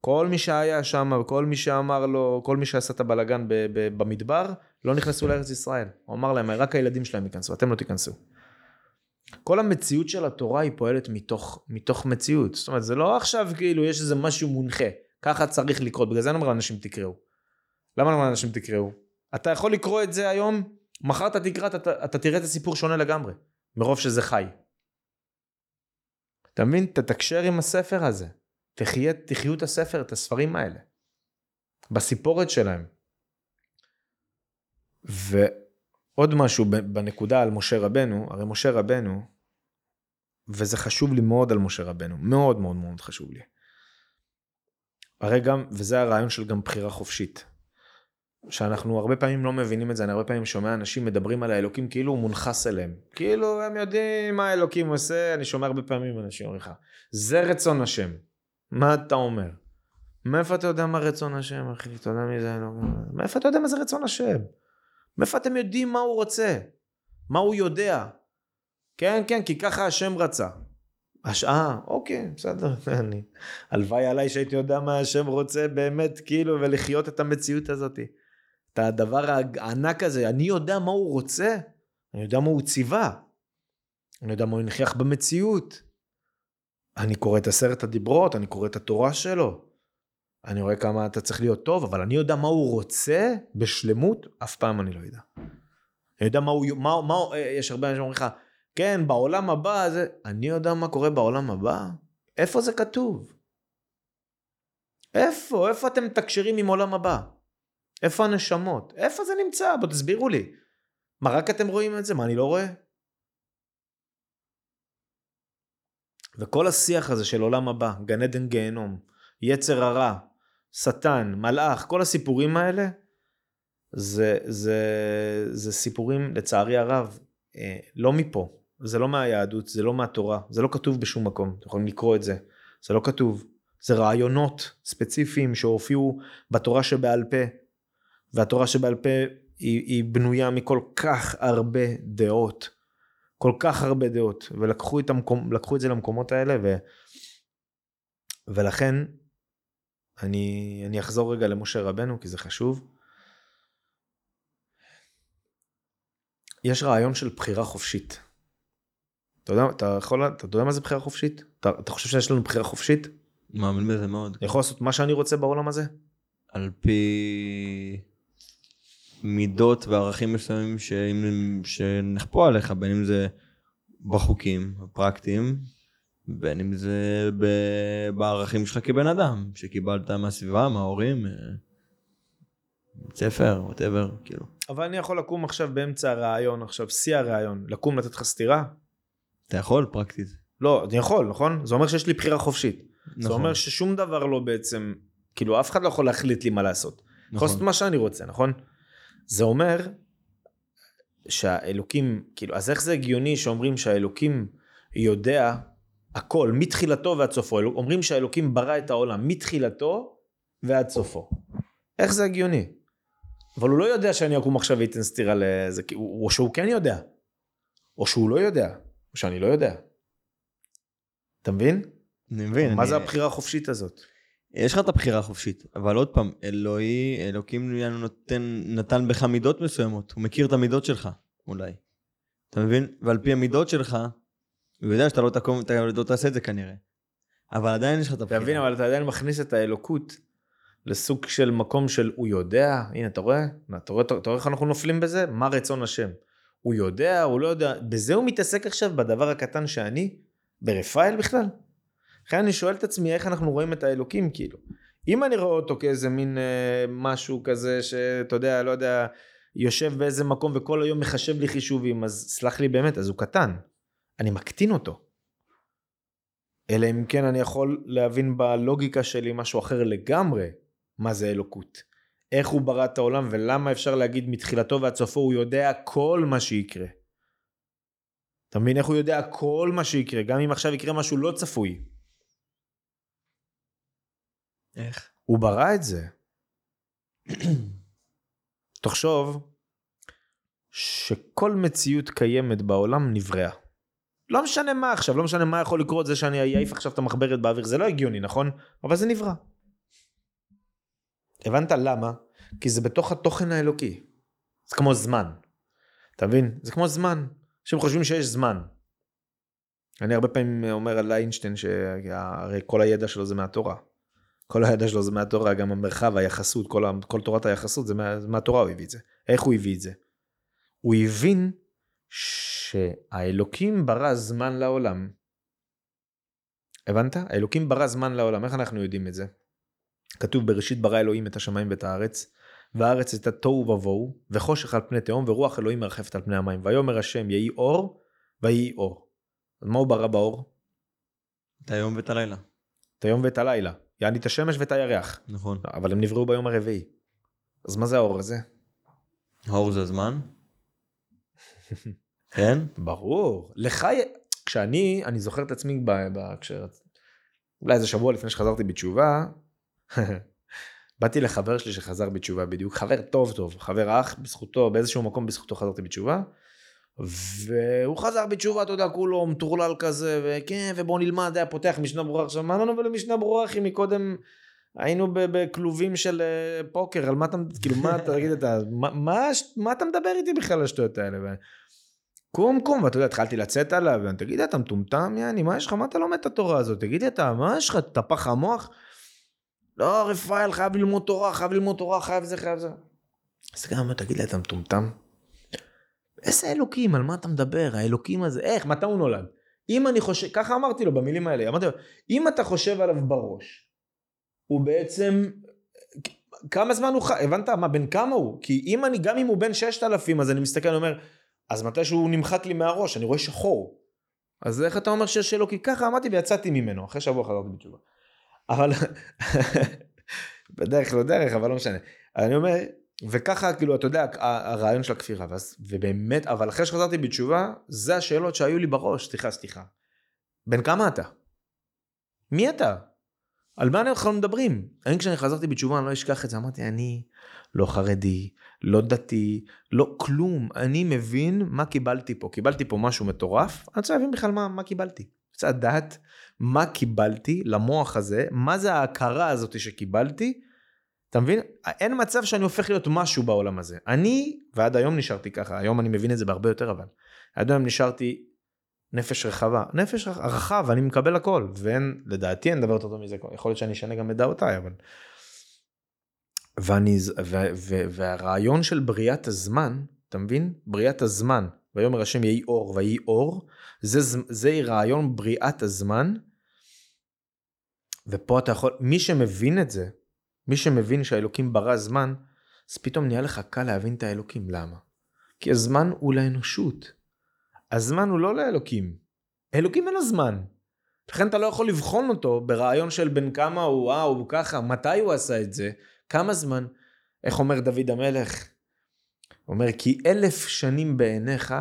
כל מי שהיה שם, כל מי שאמר לו, כל מי שעשה את הבלגן ב- ב- במדבר, לא נכנסו לארץ ישראל. הוא אמר להם, רק הילדים שלהם ייכנסו, אתם לא תיכנסו. כל המציאות של התורה היא פועלת מתוך, מתוך מציאות. זאת אומרת, זה לא עכשיו כאילו יש איזה משהו מונחה. ככה צריך לקרות, בגלל זה אני אומר לאנשים תקראו. למה אני אומר לאנשים תקראו? אתה יכול לקרוא את זה היום, מחר אתה תקרא, אתה, אתה תראה את הסיפור שונה לגמרי, מרוב שזה חי. אתה מבין? תתקשר עם הספר הזה. תחיה, תחיו את הספר, את הספרים האלה. בסיפורת שלהם. ועוד משהו בנקודה על משה רבנו, הרי משה רבנו, וזה חשוב לי מאוד על משה רבנו, מאוד מאוד מאוד חשוב לי. הרי גם, וזה הרעיון של גם בחירה חופשית. שאנחנו הרבה פעמים לא מבינים את זה, אני הרבה פעמים שומע אנשים מדברים על האלוקים כאילו הוא מונחס אליהם. כאילו הם יודעים מה האלוקים עושה, אני שומע הרבה פעמים אנשים אומרים לך, זה רצון השם. מה אתה אומר? מאיפה אתה יודע מה רצון השם, אחי? אתה יודע מי זה אלוקים? מאיפה אתה יודע מה זה רצון השם? מאיפה אתם יודעים מה הוא רוצה? מה הוא יודע? כן, כן, כי ככה השם רצה. אה, אוקיי, בסדר, אני... הלוואי עליי שהייתי יודע מה השם רוצה באמת, כאילו, ולחיות את המציאות הזאת. את הדבר הענק הזה, אני יודע מה הוא רוצה, אני יודע מה הוא ציווה, אני יודע מה הוא הנכיח במציאות. אני קורא את עשרת הדיברות, אני קורא את התורה שלו. אני רואה כמה אתה צריך להיות טוב, אבל אני יודע מה הוא רוצה בשלמות, אף פעם אני לא יודע. אני יודע מה הוא, מה, מה, יש הרבה אנשים שאומרים לך, כן, בעולם הבא, זה, אני יודע מה קורה בעולם הבא? איפה זה כתוב? איפה? איפה אתם מתקשרים עם עולם הבא? איפה הנשמות? איפה זה נמצא? בואו תסבירו לי. מה, רק אתם רואים את זה? מה, אני לא רואה? וכל השיח הזה של עולם הבא, גן עדן גיהנום, יצר הרע, שטן, מלאך, כל הסיפורים האלה, זה, זה, זה סיפורים, לצערי הרב, אה, לא מפה. זה לא מהיהדות, זה לא מהתורה, זה לא כתוב בשום מקום, אתם יכולים לקרוא את זה, זה לא כתוב. זה רעיונות ספציפיים שהופיעו בתורה שבעל פה, והתורה שבעל פה היא, היא בנויה מכל כך הרבה דעות, כל כך הרבה דעות, ולקחו את, המקום, את זה למקומות האלה, ו, ולכן אני, אני אחזור רגע למשה רבנו, כי זה חשוב. יש רעיון של בחירה חופשית. אתה יודע, אתה יכול, אתה יודע מה זה בחירה חופשית? אתה, אתה חושב שיש לנו בחירה חופשית? מאמין בזה מאוד. יכול לעשות מה שאני רוצה בעולם הזה? על פי מידות וערכים מסוימים שנכפו עליך, בין אם זה בחוקים הפרקטיים, בין אם זה ב... בערכים שלך כבן אדם, שקיבלת מהסביבה, מההורים, בית ספר, ווטאבר, כאילו. אבל אני יכול לקום עכשיו באמצע הרעיון, עכשיו שיא הרעיון, לקום לתת לך סטירה? אתה יכול פרקטית. לא, אני יכול, נכון? זה אומר שיש לי בחירה חופשית. נכון. זה אומר. ששום דבר לא בעצם, כאילו אף אחד לא יכול להחליט לי מה לעשות. נכון. יכול לעשות מה שאני רוצה, נכון? זה אומר שהאלוקים, כאילו, אז איך זה הגיוני שאומרים שהאלוקים יודע הכל, מתחילתו ועד סופו. אומרים שהאלוקים ברא את העולם מתחילתו ועד סופו. איך זה הגיוני? אבל הוא לא יודע שאני אקום עכשיו ואתן סטירה לזה, או שהוא כן יודע, או שהוא לא יודע. או שאני לא יודע. אתה מבין? אני מבין. מה אני... זה הבחירה החופשית הזאת? יש לך את הבחירה החופשית, אבל עוד פעם, אלוהי, אלוקים נותן, נתן בך מידות מסוימות, הוא מכיר את המידות שלך, אולי. אתה מבין? ועל פי המידות שלך, הוא יודע שאתה לא תקום, אתה לא תעשה את זה כנראה. אבל עדיין יש לך את הבחירה. אתה מבין, אבל אתה עדיין מכניס את האלוקות לסוג של מקום של הוא יודע, הנה אתה רואה? אתה רואה, אתה רואה איך אנחנו נופלים בזה? מה רצון השם? הוא יודע, הוא לא יודע, בזה הוא מתעסק עכשיו בדבר הקטן שאני, ברפאל בכלל? לכן אני שואל את עצמי איך אנחנו רואים את האלוקים כאילו. אם אני רואה אותו כאיזה מין אה, משהו כזה שאתה יודע, לא יודע, יושב באיזה מקום וכל היום מחשב לי חישובים, אז סלח לי באמת, אז הוא קטן. אני מקטין אותו. אלא אם כן אני יכול להבין בלוגיקה שלי משהו אחר לגמרי, מה זה אלוקות. איך הוא ברא את העולם ולמה אפשר להגיד מתחילתו ועד סופו הוא יודע כל מה שיקרה. אתה מבין איך הוא יודע כל מה שיקרה, גם אם עכשיו יקרה משהו לא צפוי. איך? הוא ברא את זה. תחשוב שכל מציאות קיימת בעולם נבראה. לא משנה מה עכשיו, לא משנה מה יכול לקרות זה שאני אעיף עכשיו את המחברת באוויר, זה לא הגיוני, נכון? אבל זה נברא. הבנת למה? כי זה בתוך התוכן האלוקי. זה כמו זמן. אתה מבין? זה כמו זמן. אנשים חושבים שיש זמן. אני הרבה פעמים אומר על איינשטיין שהרי כל הידע שלו זה מהתורה. כל הידע שלו זה מהתורה, גם המרחב, היחסות, כל, כל תורת היחסות זה מה, מהתורה הוא הביא את זה. איך הוא הביא את זה? הוא הבין שהאלוקים ברא זמן לעולם. הבנת? האלוקים ברא זמן לעולם, איך אנחנו יודעים את זה? כתוב בראשית ברא אלוהים את השמיים ואת הארץ, והארץ הייתה תוהו ובוהו, וחושך על פני תהום, ורוח אלוהים מרחפת על פני המים. ויאמר השם יהי אור, ויהי אור. אז מה הוא ברא באור? את היום ואת הלילה. את היום ואת הלילה. יעני את השמש ואת הירח. נכון. אבל הם נבראו ביום הרביעי. אז מה זה האור הזה? האור זה הזמן? כן? ברור. לך, כשאני, אני זוכר את עצמי ב... ב... כש... אולי איזה שבוע לפני שחזרתי בתשובה, באתי לחבר שלי שחזר בתשובה בדיוק, חבר טוב טוב, חבר אח, בזכותו, באיזשהו מקום בזכותו חזרתי בתשובה. והוא חזר בתשובה, אתה יודע, כולו מטורלל כזה, וכן, ובוא נלמד, היה פותח משנה ברורה. עכשיו, מה לנו ולמשנה ברורה, אחי, מקודם היינו בכלובים של אה, פוקר, על מה אתה, כאילו, מה, תגיד, אתה, מה, מה, מה אתה מדבר איתי בכלל על השטויות האלה? קום קום, ואתה יודע, התחלתי לצאת עליו, ואני, תגיד, אתה מטומטם, יעני, מה יש לך, מה אתה לומד את התורה הזאת? תגיד אתה, מה יש לך, טפח המוח? לא, רפאל, חייב ללמוד תורה, חייב ללמוד תורה, חייב זה, חייב זה. אז גם, תגיד לי, אתה מטומטם? איזה אלוקים, על מה אתה מדבר? האלוקים הזה, איך, מתי הוא נולד? אם אני חושב, ככה אמרתי לו במילים האלה, אמרתי לו, אם אתה חושב עליו בראש, הוא בעצם, כמה זמן הוא חי, הבנת? מה, בן כמה הוא? כי אם אני, גם אם הוא בן 6,000, אז אני מסתכל, אני אומר, אז מתי שהוא נמחק לי מהראש, אני רואה שחור. אז איך אתה אומר שיש אלוקים? ככה אמרתי ויצאתי ממנו, אחרי שבוע חזרתי בתשובה. אבל, בדרך לא דרך, אבל לא משנה. אני אומר, וככה כאילו אתה יודע הרעיון של הכפירה ואז, ובאמת אבל אחרי שחזרתי בתשובה זה השאלות שהיו לי בראש סליחה סליחה. בן כמה אתה? מי אתה? על מה אנחנו מדברים? אני כשאני חזרתי בתשובה אני לא אשכח את זה אמרתי אני לא חרדי לא דתי לא כלום אני מבין מה קיבלתי פה קיבלתי פה משהו מטורף אני רוצה להבין בכלל מה, מה קיבלתי. רוצה לדעת מה קיבלתי למוח הזה מה זה ההכרה הזאת שקיבלתי אתה מבין? אין מצב שאני הופך להיות משהו בעולם הזה. אני, ועד היום נשארתי ככה, היום אני מבין את זה בהרבה יותר אבל. עד היום נשארתי נפש רחבה. נפש רח- רחב, אני מקבל הכל. ואין, לדעתי אין דבר יותר טוב מזה. יכול להיות שאני אשנה גם את דעותיי, אבל... ואני, ו, ו, והרעיון של בריאת הזמן, אתה מבין? בריאת הזמן, ויאמר השם יהי אור ויהי אור, זה, זה רעיון בריאת הזמן. ופה אתה יכול, מי שמבין את זה, מי שמבין שהאלוקים ברא זמן, אז פתאום נהיה לך קל להבין את האלוקים. למה? כי הזמן הוא לאנושות. הזמן הוא לא לאלוקים. האלוקים אין לו זמן. לכן אתה לא יכול לבחון אותו ברעיון של בן כמה הוא, אה, הוא ככה, מתי הוא עשה את זה, כמה זמן. איך אומר דוד המלך? הוא אומר, כי אלף שנים בעיניך,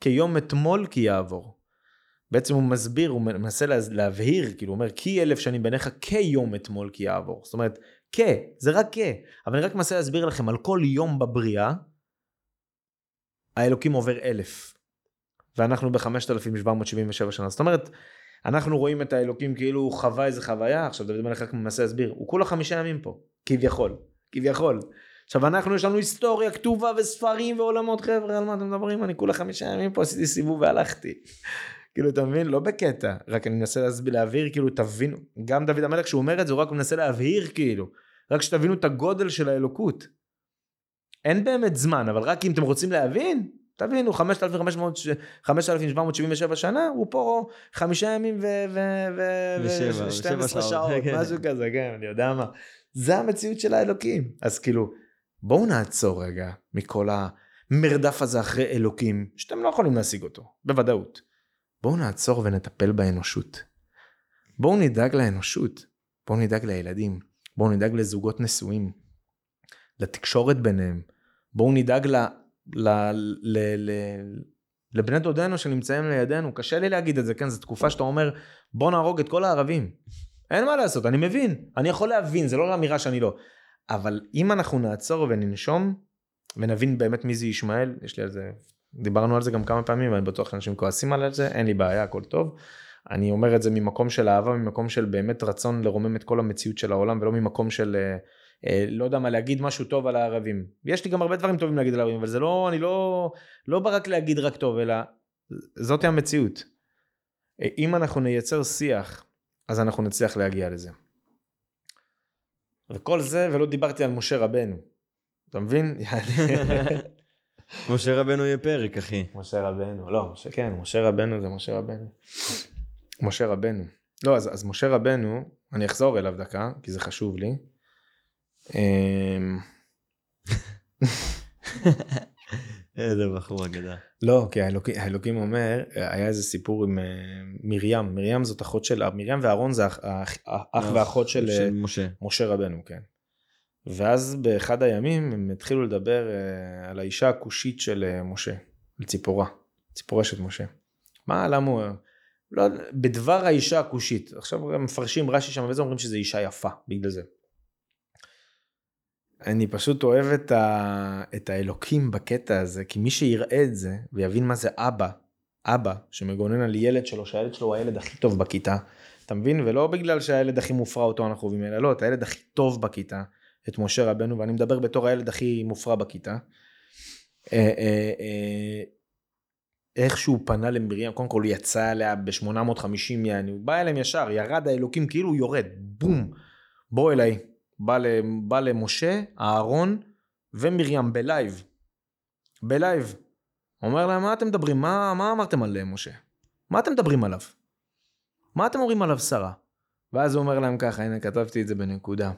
כיום אתמול כי יעבור. בעצם הוא מסביר, הוא מנסה לה- להבהיר, כאילו הוא אומר, כי אלף שנים בעיניך כיום אתמול כי יעבור. זאת אומרת, כ, זה רק כ. אבל אני רק מנסה להסביר לכם, על כל יום בבריאה, האלוקים עובר אלף. ואנחנו ב-5777 שנה. זאת אומרת, אנחנו רואים את האלוקים כאילו הוא חווה איזה חוויה, עכשיו דוד מלך רק מנסה להסביר, הוא כולה חמישה ימים פה, כביכול, כביכול. עכשיו אנחנו יש לנו היסטוריה כתובה וספרים ועולמות חבר'ה על מה אתם מדברים אני כולה חמישה ימים פה עשיתי סיבוב והלכתי. כאילו אתה מבין לא בקטע רק אני מנסה להסביר להבהיר כאילו תבינו גם דוד המלך שהוא אומר את זה הוא רק מנסה להבהיר כאילו רק שתבינו את הגודל של האלוקות. אין באמת זמן אבל רק אם אתם רוצים להבין תבינו 5,500 5,777 שנה הוא פה חמישה ימים ו- ו- ו- ושבע, ו- ושבע 12 שעות, שעות כן. משהו כזה כן אני יודע מה. זה המציאות של האלוקים אז כאילו בואו נעצור רגע מכל המרדף הזה אחרי אלוקים שאתם לא יכולים להשיג אותו בוודאות. בואו נעצור ונטפל באנושות. בואו נדאג לאנושות. בואו נדאג לילדים. בואו נדאג לזוגות נשואים. לתקשורת ביניהם. בואו נדאג ל... ל... ל... ל... לבני דודינו שנמצאים לידינו. קשה לי להגיד את זה, כן? זו תקופה שאתה אומר, בוא נהרוג את כל הערבים. אין מה לעשות, אני מבין. אני יכול להבין, זה לא אמירה שאני לא. אבל אם אנחנו נעצור וננשום, ונבין באמת מי זה ישמעאל, יש לי על זה, דיברנו על זה גם כמה פעמים, ואני בטוח שאנשים כועסים על זה, אין לי בעיה, הכל טוב. אני אומר את זה ממקום של אהבה, ממקום של באמת רצון לרומם את כל המציאות של העולם, ולא ממקום של אה, אה, לא יודע מה, להגיד משהו טוב על הערבים. יש לי גם הרבה דברים טובים להגיד על הערבים, אבל זה לא, אני לא, לא בא רק להגיד רק טוב, אלא זאת המציאות. אה, אם אנחנו נייצר שיח, אז אנחנו נצליח להגיע לזה. וכל זה, ולא דיברתי על משה רבנו. אתה מבין? משה רבנו יהיה פרק, אחי. משה רבנו, לא, משה, כן, משה רבנו זה משה רבנו. משה רבנו. לא, אז, אז משה רבנו, אני אחזור אליו דקה, כי זה חשוב לי. אמ, איזה בחור אגדה. לא, כי האלוקים, האלוקים אומר, היה איזה סיפור עם אה, מרים, מרים זאת אחות של, מרים ואהרון זה אח, אח, אח ואחות של, של משה. משה רבנו, כן. ואז באחד הימים הם התחילו לדבר אה, על האישה הכושית של אה, משה, על ציפורה, ציפורה של משה. מה, למה הוא... לא, בדבר האישה הכושית. עכשיו הם מפרשים רש"י שם וזה אומרים שזה אישה יפה, בגלל זה. אני פשוט אוהב את, ה... את האלוקים בקטע הזה, כי מי שיראה את זה ויבין מה זה אבא, אבא שמגונן על ילד שלו, שהילד שלו הוא הילד הכי טוב בכיתה, אתה מבין? ולא בגלל שהילד הכי מופרע אותו אנחנו אוהבים, אלא לא, את הילד הכי טוב בכיתה, את משה רבנו, ואני מדבר בתור הילד הכי מופרע בכיתה. אה, אה, אה, איך שהוא פנה למרים, קודם כל הוא יצא עליה ב-850 יעני, הוא בא אליהם ישר, ירד האלוקים כאילו הוא יורד, בום, בוא אליי. בא, ל, בא למשה, אהרון ומרים ב live. ב live. אומר להם, מה אתם מדברים? מה, מה אמרתם על משה? מה אתם מדברים עליו? מה אתם אומרים עליו שרה? ואז הוא אומר להם ככה, הנה כתבתי את זה בנקודה.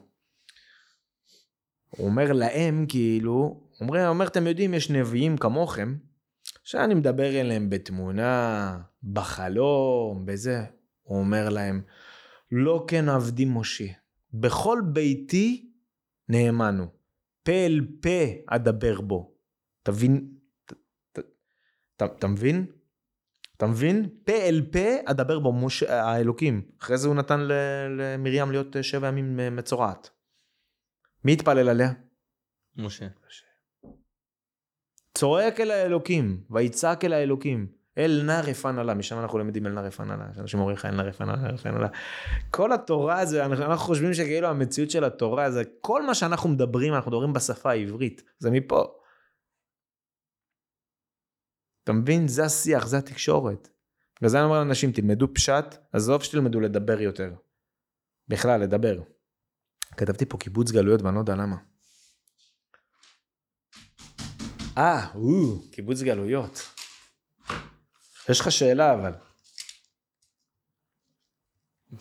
הוא אומר להם כאילו, אומר, אומר אתם יודעים יש נביאים כמוכם, שאני מדבר אליהם בתמונה, בחלום, בזה. הוא אומר להם, לא כן עבדי משה, בכל ביתי נאמנו, פה אל פה אדבר בו. תבין, אתה מבין? אתה מבין? פה אל פה אדבר בו, משה, האלוקים. אחרי זה הוא נתן למרים להיות שבע ימים מצורעת. מי התפלל עליה? משה. צועק אל האלוקים, ויצעק אל האלוקים. אל נא רפן עלה, משם אנחנו למדים אל נא רפן עלה, אנשים אומרים לך אל נא רפן עלה, רפן עלה. כל התורה הזה, אנחנו, אנחנו חושבים שכאילו המציאות של התורה זה כל מה שאנחנו מדברים, אנחנו מדברים בשפה העברית, זה מפה. אתה מבין? זה השיח, זה התקשורת. בגלל זה אני אומר לאנשים, תלמדו פשט, עזוב שתלמדו לדבר יותר. בכלל, לדבר. כתבתי פה קיבוץ גלויות ואני לא יודע למה. אה, קיבוץ גלויות. יש לך שאלה אבל.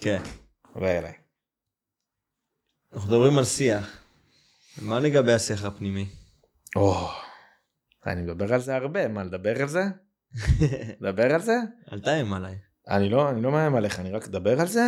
כן. בא אליי. אנחנו מדברים על שיח. מה לגבי השיח הפנימי? או, אני מדבר על זה הרבה, מה לדבר על זה? לדבר על זה? אל תאיים עליי. אני לא, אני לא מאיים עליך, אני רק אדבר על זה?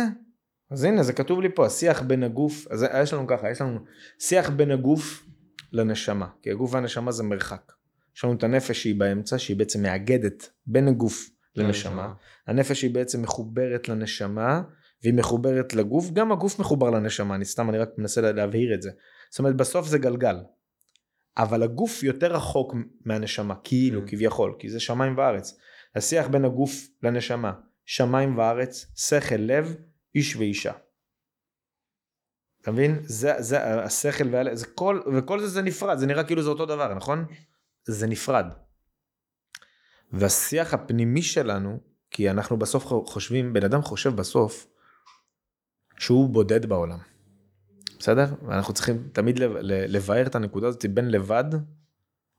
אז הנה, זה כתוב לי פה, השיח בין הגוף, אז יש לנו ככה, יש לנו שיח בין הגוף לנשמה, כי הגוף והנשמה זה מרחק. יש לנו את הנפש שהיא באמצע, שהיא בעצם מאגדת בין הגוף לנשמה. הנפש היא בעצם מחוברת לנשמה, והיא מחוברת לגוף, גם הגוף מחובר לנשמה, אני סתם, אני רק מנסה להבהיר את זה. זאת אומרת, בסוף זה גלגל. אבל הגוף יותר רחוק מהנשמה, כאילו, כביכול, כי זה שמיים וארץ. השיח בין הגוף לנשמה, שמיים וארץ, שכל, לב, איש ואישה. אתה מבין? זה, זה השכל והלב, זה כל, וכל זה זה נפרד, זה נראה כאילו זה אותו דבר, נכון? זה נפרד. והשיח הפנימי שלנו, כי אנחנו בסוף חושבים, בן אדם חושב בסוף שהוא בודד בעולם. בסדר? ואנחנו צריכים תמיד לבאר את הנקודה הזאת בין לבד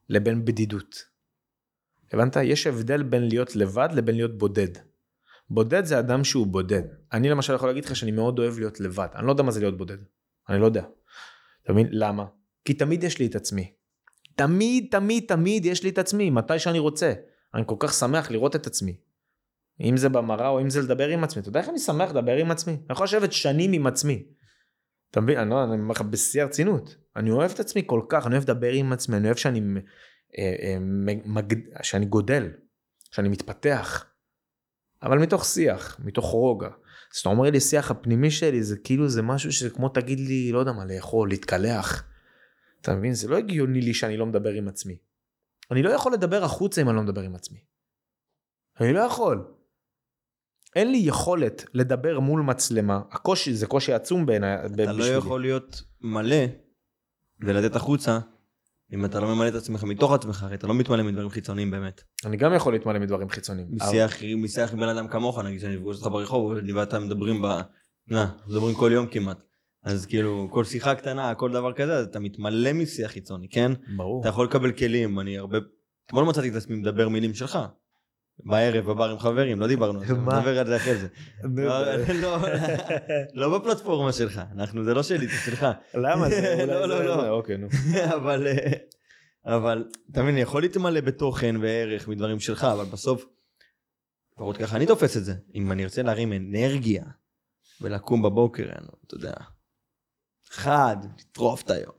לבין בדידות. הבנת? יש הבדל בין להיות לבד לבין להיות בודד. בודד זה אדם שהוא בודד. אני למשל יכול להגיד לך שאני מאוד אוהב להיות לבד. אני לא יודע מה זה להיות בודד. אני לא יודע. אתה מבין? למה? כי תמיד יש לי את עצמי. תמיד, תמיד, תמיד יש לי את עצמי, מתי שאני רוצה. אני כל כך שמח לראות את עצמי. אם זה במראה או אם זה לדבר עם עצמי. אתה יודע איך אני שמח לדבר עם עצמי? אני יכול לשבת שנים עם עצמי. אתה מבין? אני לא, אומר לך בשיא הרצינות. אני אוהב את עצמי כל כך, אני אוהב לדבר עם עצמי, אני אוהב שאני, אה, אה, מג, שאני גודל, שאני מתפתח. אבל מתוך שיח, מתוך רוגע. אז אתה אומר לי שיח הפנימי שלי זה כאילו זה משהו שכמו תגיד לי לא יודע מה לאכול, להתקלח. אתה מבין? זה לא הגיוני לי שאני לא מדבר עם עצמי. אני לא יכול לדבר החוצה אם אני לא מדבר עם עצמי. אני לא יכול. אין לי יכולת לדבר מול מצלמה, הקושי זה קושי עצום בעיניי. אתה לא יכול להיות מלא ולתת החוצה, אם אתה לא ממלא את עצמך מתוך עצמך, הרי אתה לא מתמלא מדברים חיצוניים באמת. אני גם יכול להתמלא מדברים חיצוניים. משיח, עם בן אדם כמוך, נגיד שאני אפגוש אותך ברחוב, ואתה מדברים ב... נע, מדברים כל יום כמעט. אז כאילו, כל שיחה קטנה, כל דבר כזה, אז אתה מתמלא משיח חיצוני, כן? ברור. אתה יכול לקבל כלים, אני הרבה... אתמול מצאתי את עצמי מדבר מילים שלך. בערב בבר עם חברים, לא דיברנו על זה? נדבר על זה אחרי זה. לא, לא, לא בפלטפורמה שלך, אנחנו, זה לא שלי, זה שלך. למה זה? לא, לא, לא. אוקיי, נו. אבל, אה, אבל, אתה מבין, יכול להתמלא בתוכן וערך מדברים שלך, אבל בסוף, לפחות ככה אני תופס את זה. אם אני רוצה להרים אנרגיה ולקום בבוקר, אתה יודע, חד, לטרוף את היום,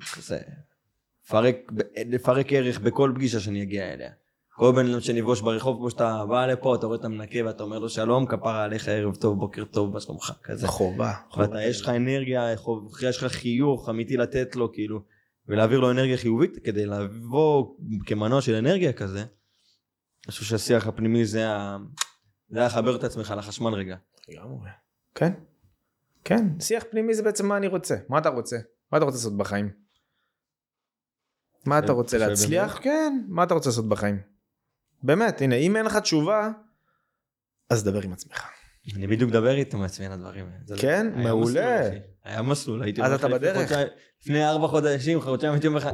לפרק ערך בכל פגישה שאני אגיע אליה. כל בן אדם שנפגוש ברחוב, כמו שאתה בא לפה, אתה רואה את המנקה ואתה אומר לו שלום, כפרה עליך, ערב טוב, בוקר טוב, מה שלומך, כזה. חובה. ואתה, יש לך אנרגיה, יש לך חיוך אמיתי לתת לו, כאילו, ולהעביר לו אנרגיה חיובית, כדי לבוא כמנוע של אנרגיה כזה. אני חושב שהשיח הפנימי זה ה... זה לחבר את עצמך לחשמל רגע. לגמרי. כן. כן. שיח פנימי זה בעצם מה אני רוצה. מה אתה רוצה? מה אתה רוצה לעשות בחיים? מה אתה רוצה להצליח? כן. מה אתה רוצה לעשות בחיים? באמת, הנה, אם אין לך תשובה, אז דבר עם עצמך. אני בדיוק מדבר איתו מעצמי על הדברים האלה. לא- כן? מעולה. היה מסלול, הייתי אז אתה בדרך. לפני ארבע חודשים, חודשיים הייתי אומר לך,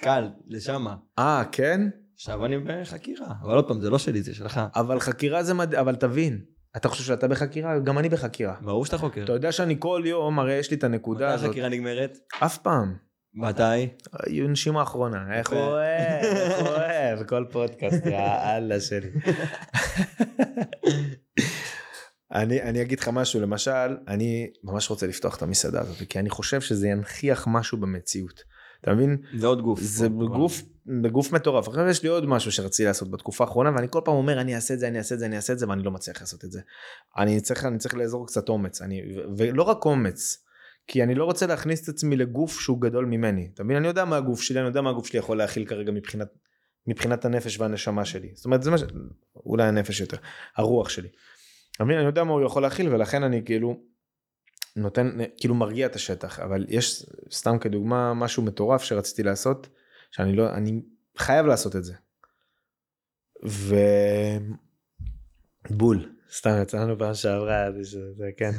קל, לשמה. אה, כן? עכשיו אני בחקירה, אבל עוד פעם, זה לא שלי, זה שלך. אבל חקירה זה מדהים, אבל תבין, אתה חושב שאתה בחקירה? גם אני בחקירה. ברור שאתה חוקר. אתה יודע שאני כל יום, הרי יש לי את הנקודה מתי הזאת. החקירה נגמרת? אף פעם. מתי? נשימה אחרונה. איך הוא. אוהב, איך הוא אוהב, כל פודקאסט, יאללה שלי. אני, אני אגיד לך משהו, למשל, אני ממש רוצה לפתוח את המסעדה הזאת, כי אני חושב שזה ינכיח משהו במציאות. אתה מבין? זה עוד גוף. זה גוף, גוף מטורף. עכשיו יש לי עוד משהו שרציתי לעשות בתקופה האחרונה, ואני כל פעם אומר, אני אעשה את זה, אני אעשה את זה, אני אעשה את זה, ואני לא מצליח לעשות את זה. אני צריך, אני צריך לאזור קצת אומץ, אני, ולא רק אומץ, כי אני לא רוצה להכניס את עצמי לגוף שהוא גדול ממני. אתה מבין? אני יודע מה הגוף שלי, אני יודע מה הגוף שלי יכול להכיל כרגע מבחינת, מבחינת הנפש והנשמה שלי. זאת אומרת, זה מה ש... אולי הנפש יותר, הרוח שלי. אתה מבין? אני יודע מה הוא יכול להכיל, ולכן אני כאילו נותן, כאילו מרגיע את השטח. אבל יש, סתם כדוגמה, משהו מטורף שרציתי לעשות, שאני לא, אני חייב לעשות את זה. ובול, סתם יצא לנו פעם שעברה, זה כן.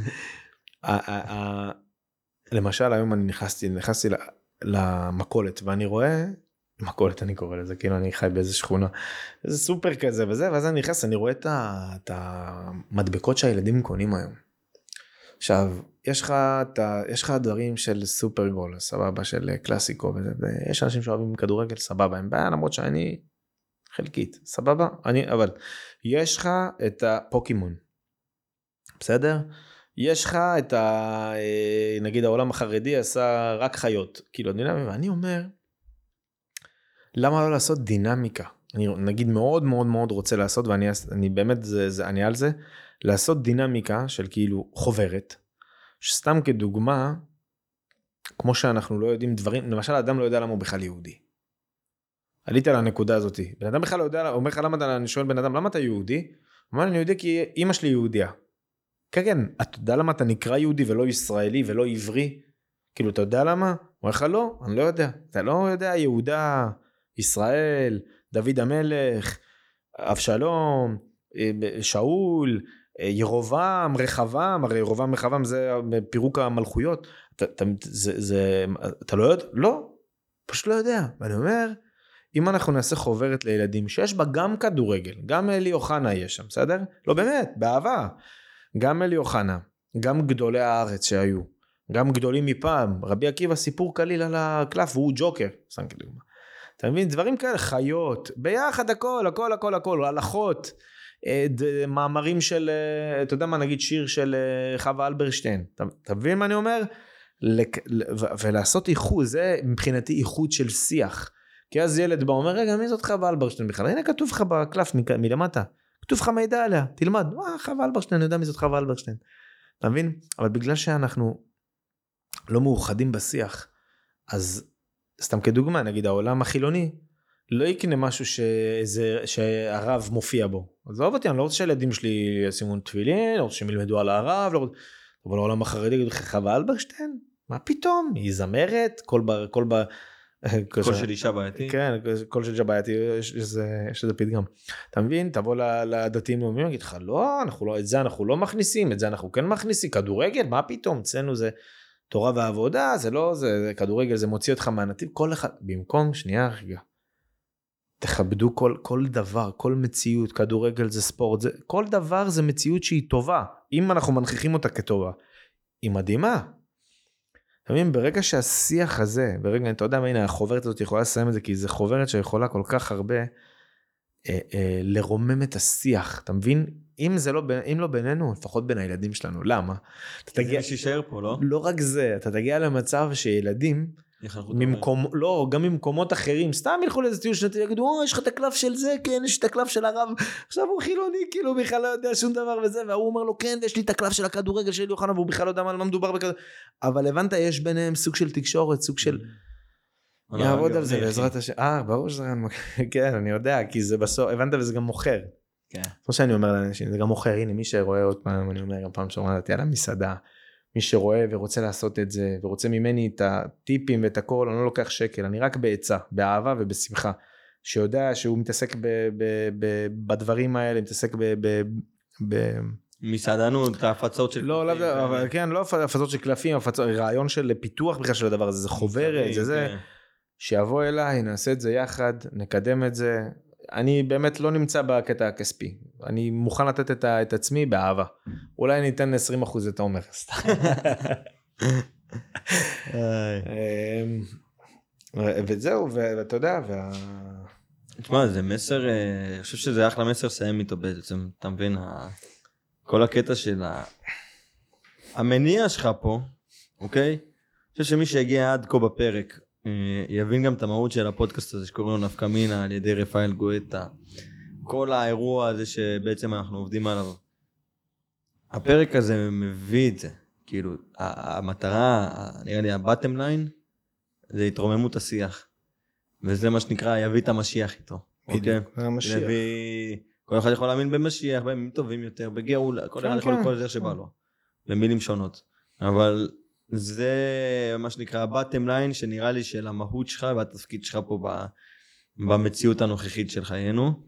למשל היום אני נכנסתי, נכנסתי למכולת ואני רואה, מכולת אני קורא לזה, כאילו אני חי באיזה שכונה, איזה סופר כזה וזה, ואז אני נכנס, אני רואה את המדבקות שהילדים קונים היום. עכשיו, יש לך, את ה, יש לך דברים של סופר גול, סבבה, של קלאסיקו וזה, ויש אנשים שאוהבים כדורגל, סבבה, אין בעיה, למרות שאני חלקית, סבבה, אני, אבל יש לך את הפוקימון, בסדר? יש לך את ה... אה, נגיד העולם החרדי עשה רק חיות, כאילו, אני יודע, ואני אומר, למה לא לעשות דינמיקה? אני נגיד מאוד מאוד מאוד רוצה לעשות, ואני אני באמת, זה, זה, אני על זה, לעשות דינמיקה של כאילו חוברת, שסתם כדוגמה, כמו שאנחנו לא יודעים דברים, למשל האדם לא יודע למה הוא בכלל יהודי. עליתי על הנקודה הזאתי. בן אדם בכלל לא יודע, אומר לך למה אתה, אני שואל בן אדם למה אתה יהודי? הוא אומר אני יהודי כי אימא שלי יהודייה. כן כן, אתה יודע למה אתה נקרא יהודי ולא ישראלי ולא עברי? כאילו אתה יודע למה? הוא אומר לך לא, אני לא יודע. אתה לא יודע יהודה, ישראל, דוד המלך, אבשלום, אה, שאול, אה, ירובעם, רחבעם, הרי ירובעם רחבעם זה פירוק המלכויות. אתה, אתה, זה, זה, אתה לא יודע? לא, פשוט לא יודע. ואני אומר, אם אנחנו נעשה חוברת לילדים שיש בה גם כדורגל, גם אלי אוחנה יש שם, בסדר? לא באמת, באהבה. גם אלי אוחנה, גם גדולי הארץ שהיו, גם גדולים מפעם, רבי עקיבא סיפור קליל על הקלף והוא ג'וקר, סתם כדוגמה. אתה מבין? דברים כאלה, חיות, ביחד הכל, הכל, הכל, הכל, הלכות, אה, מאמרים של, אה, אתה יודע מה, נגיד שיר של אה, חווה אלברשטיין, אתה, מבין מה אני אומר? לק, ולעשות איחוד, זה מבחינתי איחוד של שיח. כי אז ילד בא אומר, רגע, מי זאת חווה אלברשטיין בכלל? הנה כתוב לך בקלף מלמטה. כתוב לך מידע עליה, תלמד. וואה, חווה אלברשטיין, אני יודע מי זאת חווה אלברשטיין. אתה מבין? אבל בגלל שאנחנו לא מאוחדים בשיח, אז סתם כדוגמה, נגיד העולם החילוני, לא יקנה משהו שזה, שהרב מופיע בו. עזוב אותי, אני לא רוצה שהילדים שלי ישימו תפילין, לא רוצה שהם ילמדו על הרב, לא רוצה... אבל העולם החרדי יגיד לך חווה אלברשטיין? מה פתאום? היא זמרת? קול ב... קול ב... קול של אישה בעייתי. כן, קול של אישה בעייתי, יש לזה, לזה פתגם. אתה מבין? תבוא לדתיים לאומיים, יגיד לך, לא, אנחנו לא, את זה אנחנו לא מכניסים, את זה אנחנו כן מכניסים, כדורגל, מה פתאום? אצלנו זה תורה ועבודה, זה לא, זה, זה כדורגל, זה מוציא אותך מהנתיב, כל אחד, במקום, שנייה רגע. תכבדו כל, כל דבר, כל מציאות, כדורגל זה ספורט, זה, כל דבר זה מציאות שהיא טובה, אם אנחנו מנכיחים אותה כטובה. היא מדהימה. אתה מבין, ברגע שהשיח הזה, ברגע, אתה יודע מה, הנה, החוברת הזאת יכולה לסיים את זה, כי זו חוברת שיכולה כל כך הרבה אה, אה, לרומם את השיח, אתה מבין? אם זה לא, אם לא בינינו, לפחות בין הילדים שלנו, למה? אתה תגיע תגיע, שיישאר פה, לא? לא רק זה, אתה תגיע למצב שילדים. ממקום, לא, גם ממקומות אחרים, סתם ילכו לאיזה טיול שנתי, יגידו, או, יש לך את הקלף של זה, כן, יש את הקלף של הרב, עכשיו הוא חילוני, כאילו, בכלל לא יודע שום דבר וזה, והוא אומר לו, כן, ויש לי את הקלף של הכדורגל של יוחנן, והוא בכלל לא יודע על מה מדובר בכדורגל, אבל הבנת, יש ביניהם סוג של תקשורת, סוג של, אבל יעבוד על זה בעזרת השם, אה, ברור שזה, כן, אני יודע, כי זה בסוף, הבנת, וזה גם מוכר. כן. כמו שאני אומר לאנשים, זה גם מוכר, הנה, מי שרואה עוד פעם, אני אומר, גם פעם שעברה נתתי על המסעדה. מי שרואה ורוצה לעשות את זה ורוצה ממני את הטיפים ואת הכל אני לא לוקח שקל אני רק בעצה באהבה ובשמחה שיודע שהוא מתעסק ב, ב, ב, בדברים האלה מתעסק ב... ב, ב מסעדנות, ההפצות של... לא, לא, קלפים, אבל כן, לא הפצות של קלפים, הפצות, רעיון של פיתוח בכלל של הדבר הזה, זה חוברת, זה זה, כן. שיבוא אליי, נעשה את זה יחד, נקדם את זה. אני באמת לא נמצא בקטע הכספי, אני מוכן לתת את, ה- את עצמי באהבה. אולי אני אתן 20% את. איי. אמ, וזהו, ואתה יודע, וה... תשמע, זה מסר, אה, אני חושב שזה אחלה מסר לסיים איתו בעצם, אתה מבין? כל הקטע של ה... המניע שלך פה, אוקיי? אני חושב שמי שהגיע עד כה בפרק, יבין גם את המהות של הפודקאסט הזה שקוראים לו נפקא מינה על ידי רפאל גואטה. כל האירוע הזה שבעצם אנחנו עובדים עליו. הפרק הזה מביא את זה. כאילו, המטרה, נראה לי הבטם ליין, זה התרוממות השיח. וזה מה שנקרא יביא את המשיח איתו. אוקיי? בדיוק, המשיח. להביא... כל אחד יכול להאמין במשיח, בימים טובים יותר, בגאולה, כל כן, אחד יכול כן. לקרוא לזה איך שבא לו. במילים שונות. אבל זה מה שנקרא הבטם ליין שנראה לי של המהות שלך והתפקיד שלך פה ב... במציאות הנוכחית של חיינו.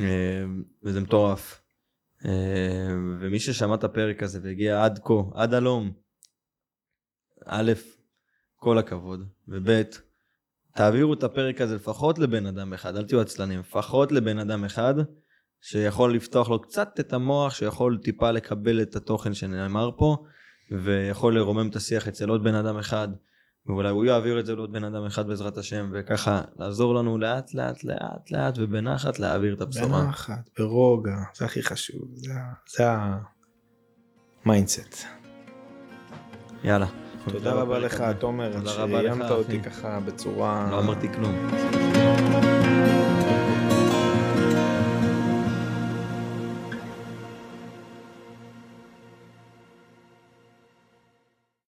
אה, וזה מטורף. אה, ומי ששמע את הפרק הזה והגיע עד כה, עד הלום, א', כל הכבוד, וב', תעבירו את הפרק הזה לפחות לבן אדם אחד, אל תהיו עצלנים, לפחות לבן אדם אחד שיכול לפתוח לו קצת את המוח, שיכול טיפה לקבל את התוכן שנאמר פה, ויכול לרומם את השיח אצל עוד בן אדם אחד, ואולי הוא יעביר את זה לעוד בן אדם אחד בעזרת השם, וככה לעזור לנו לאט לאט לאט לאט ובנחת להעביר את הבשורה. בנחת, ברוגע, זה הכי חשוב, זה זה ה mindset. יאללה. תודה רבה לך, תומר, שראיינת אותי. ככה בצורה... לא אמרתי כלום.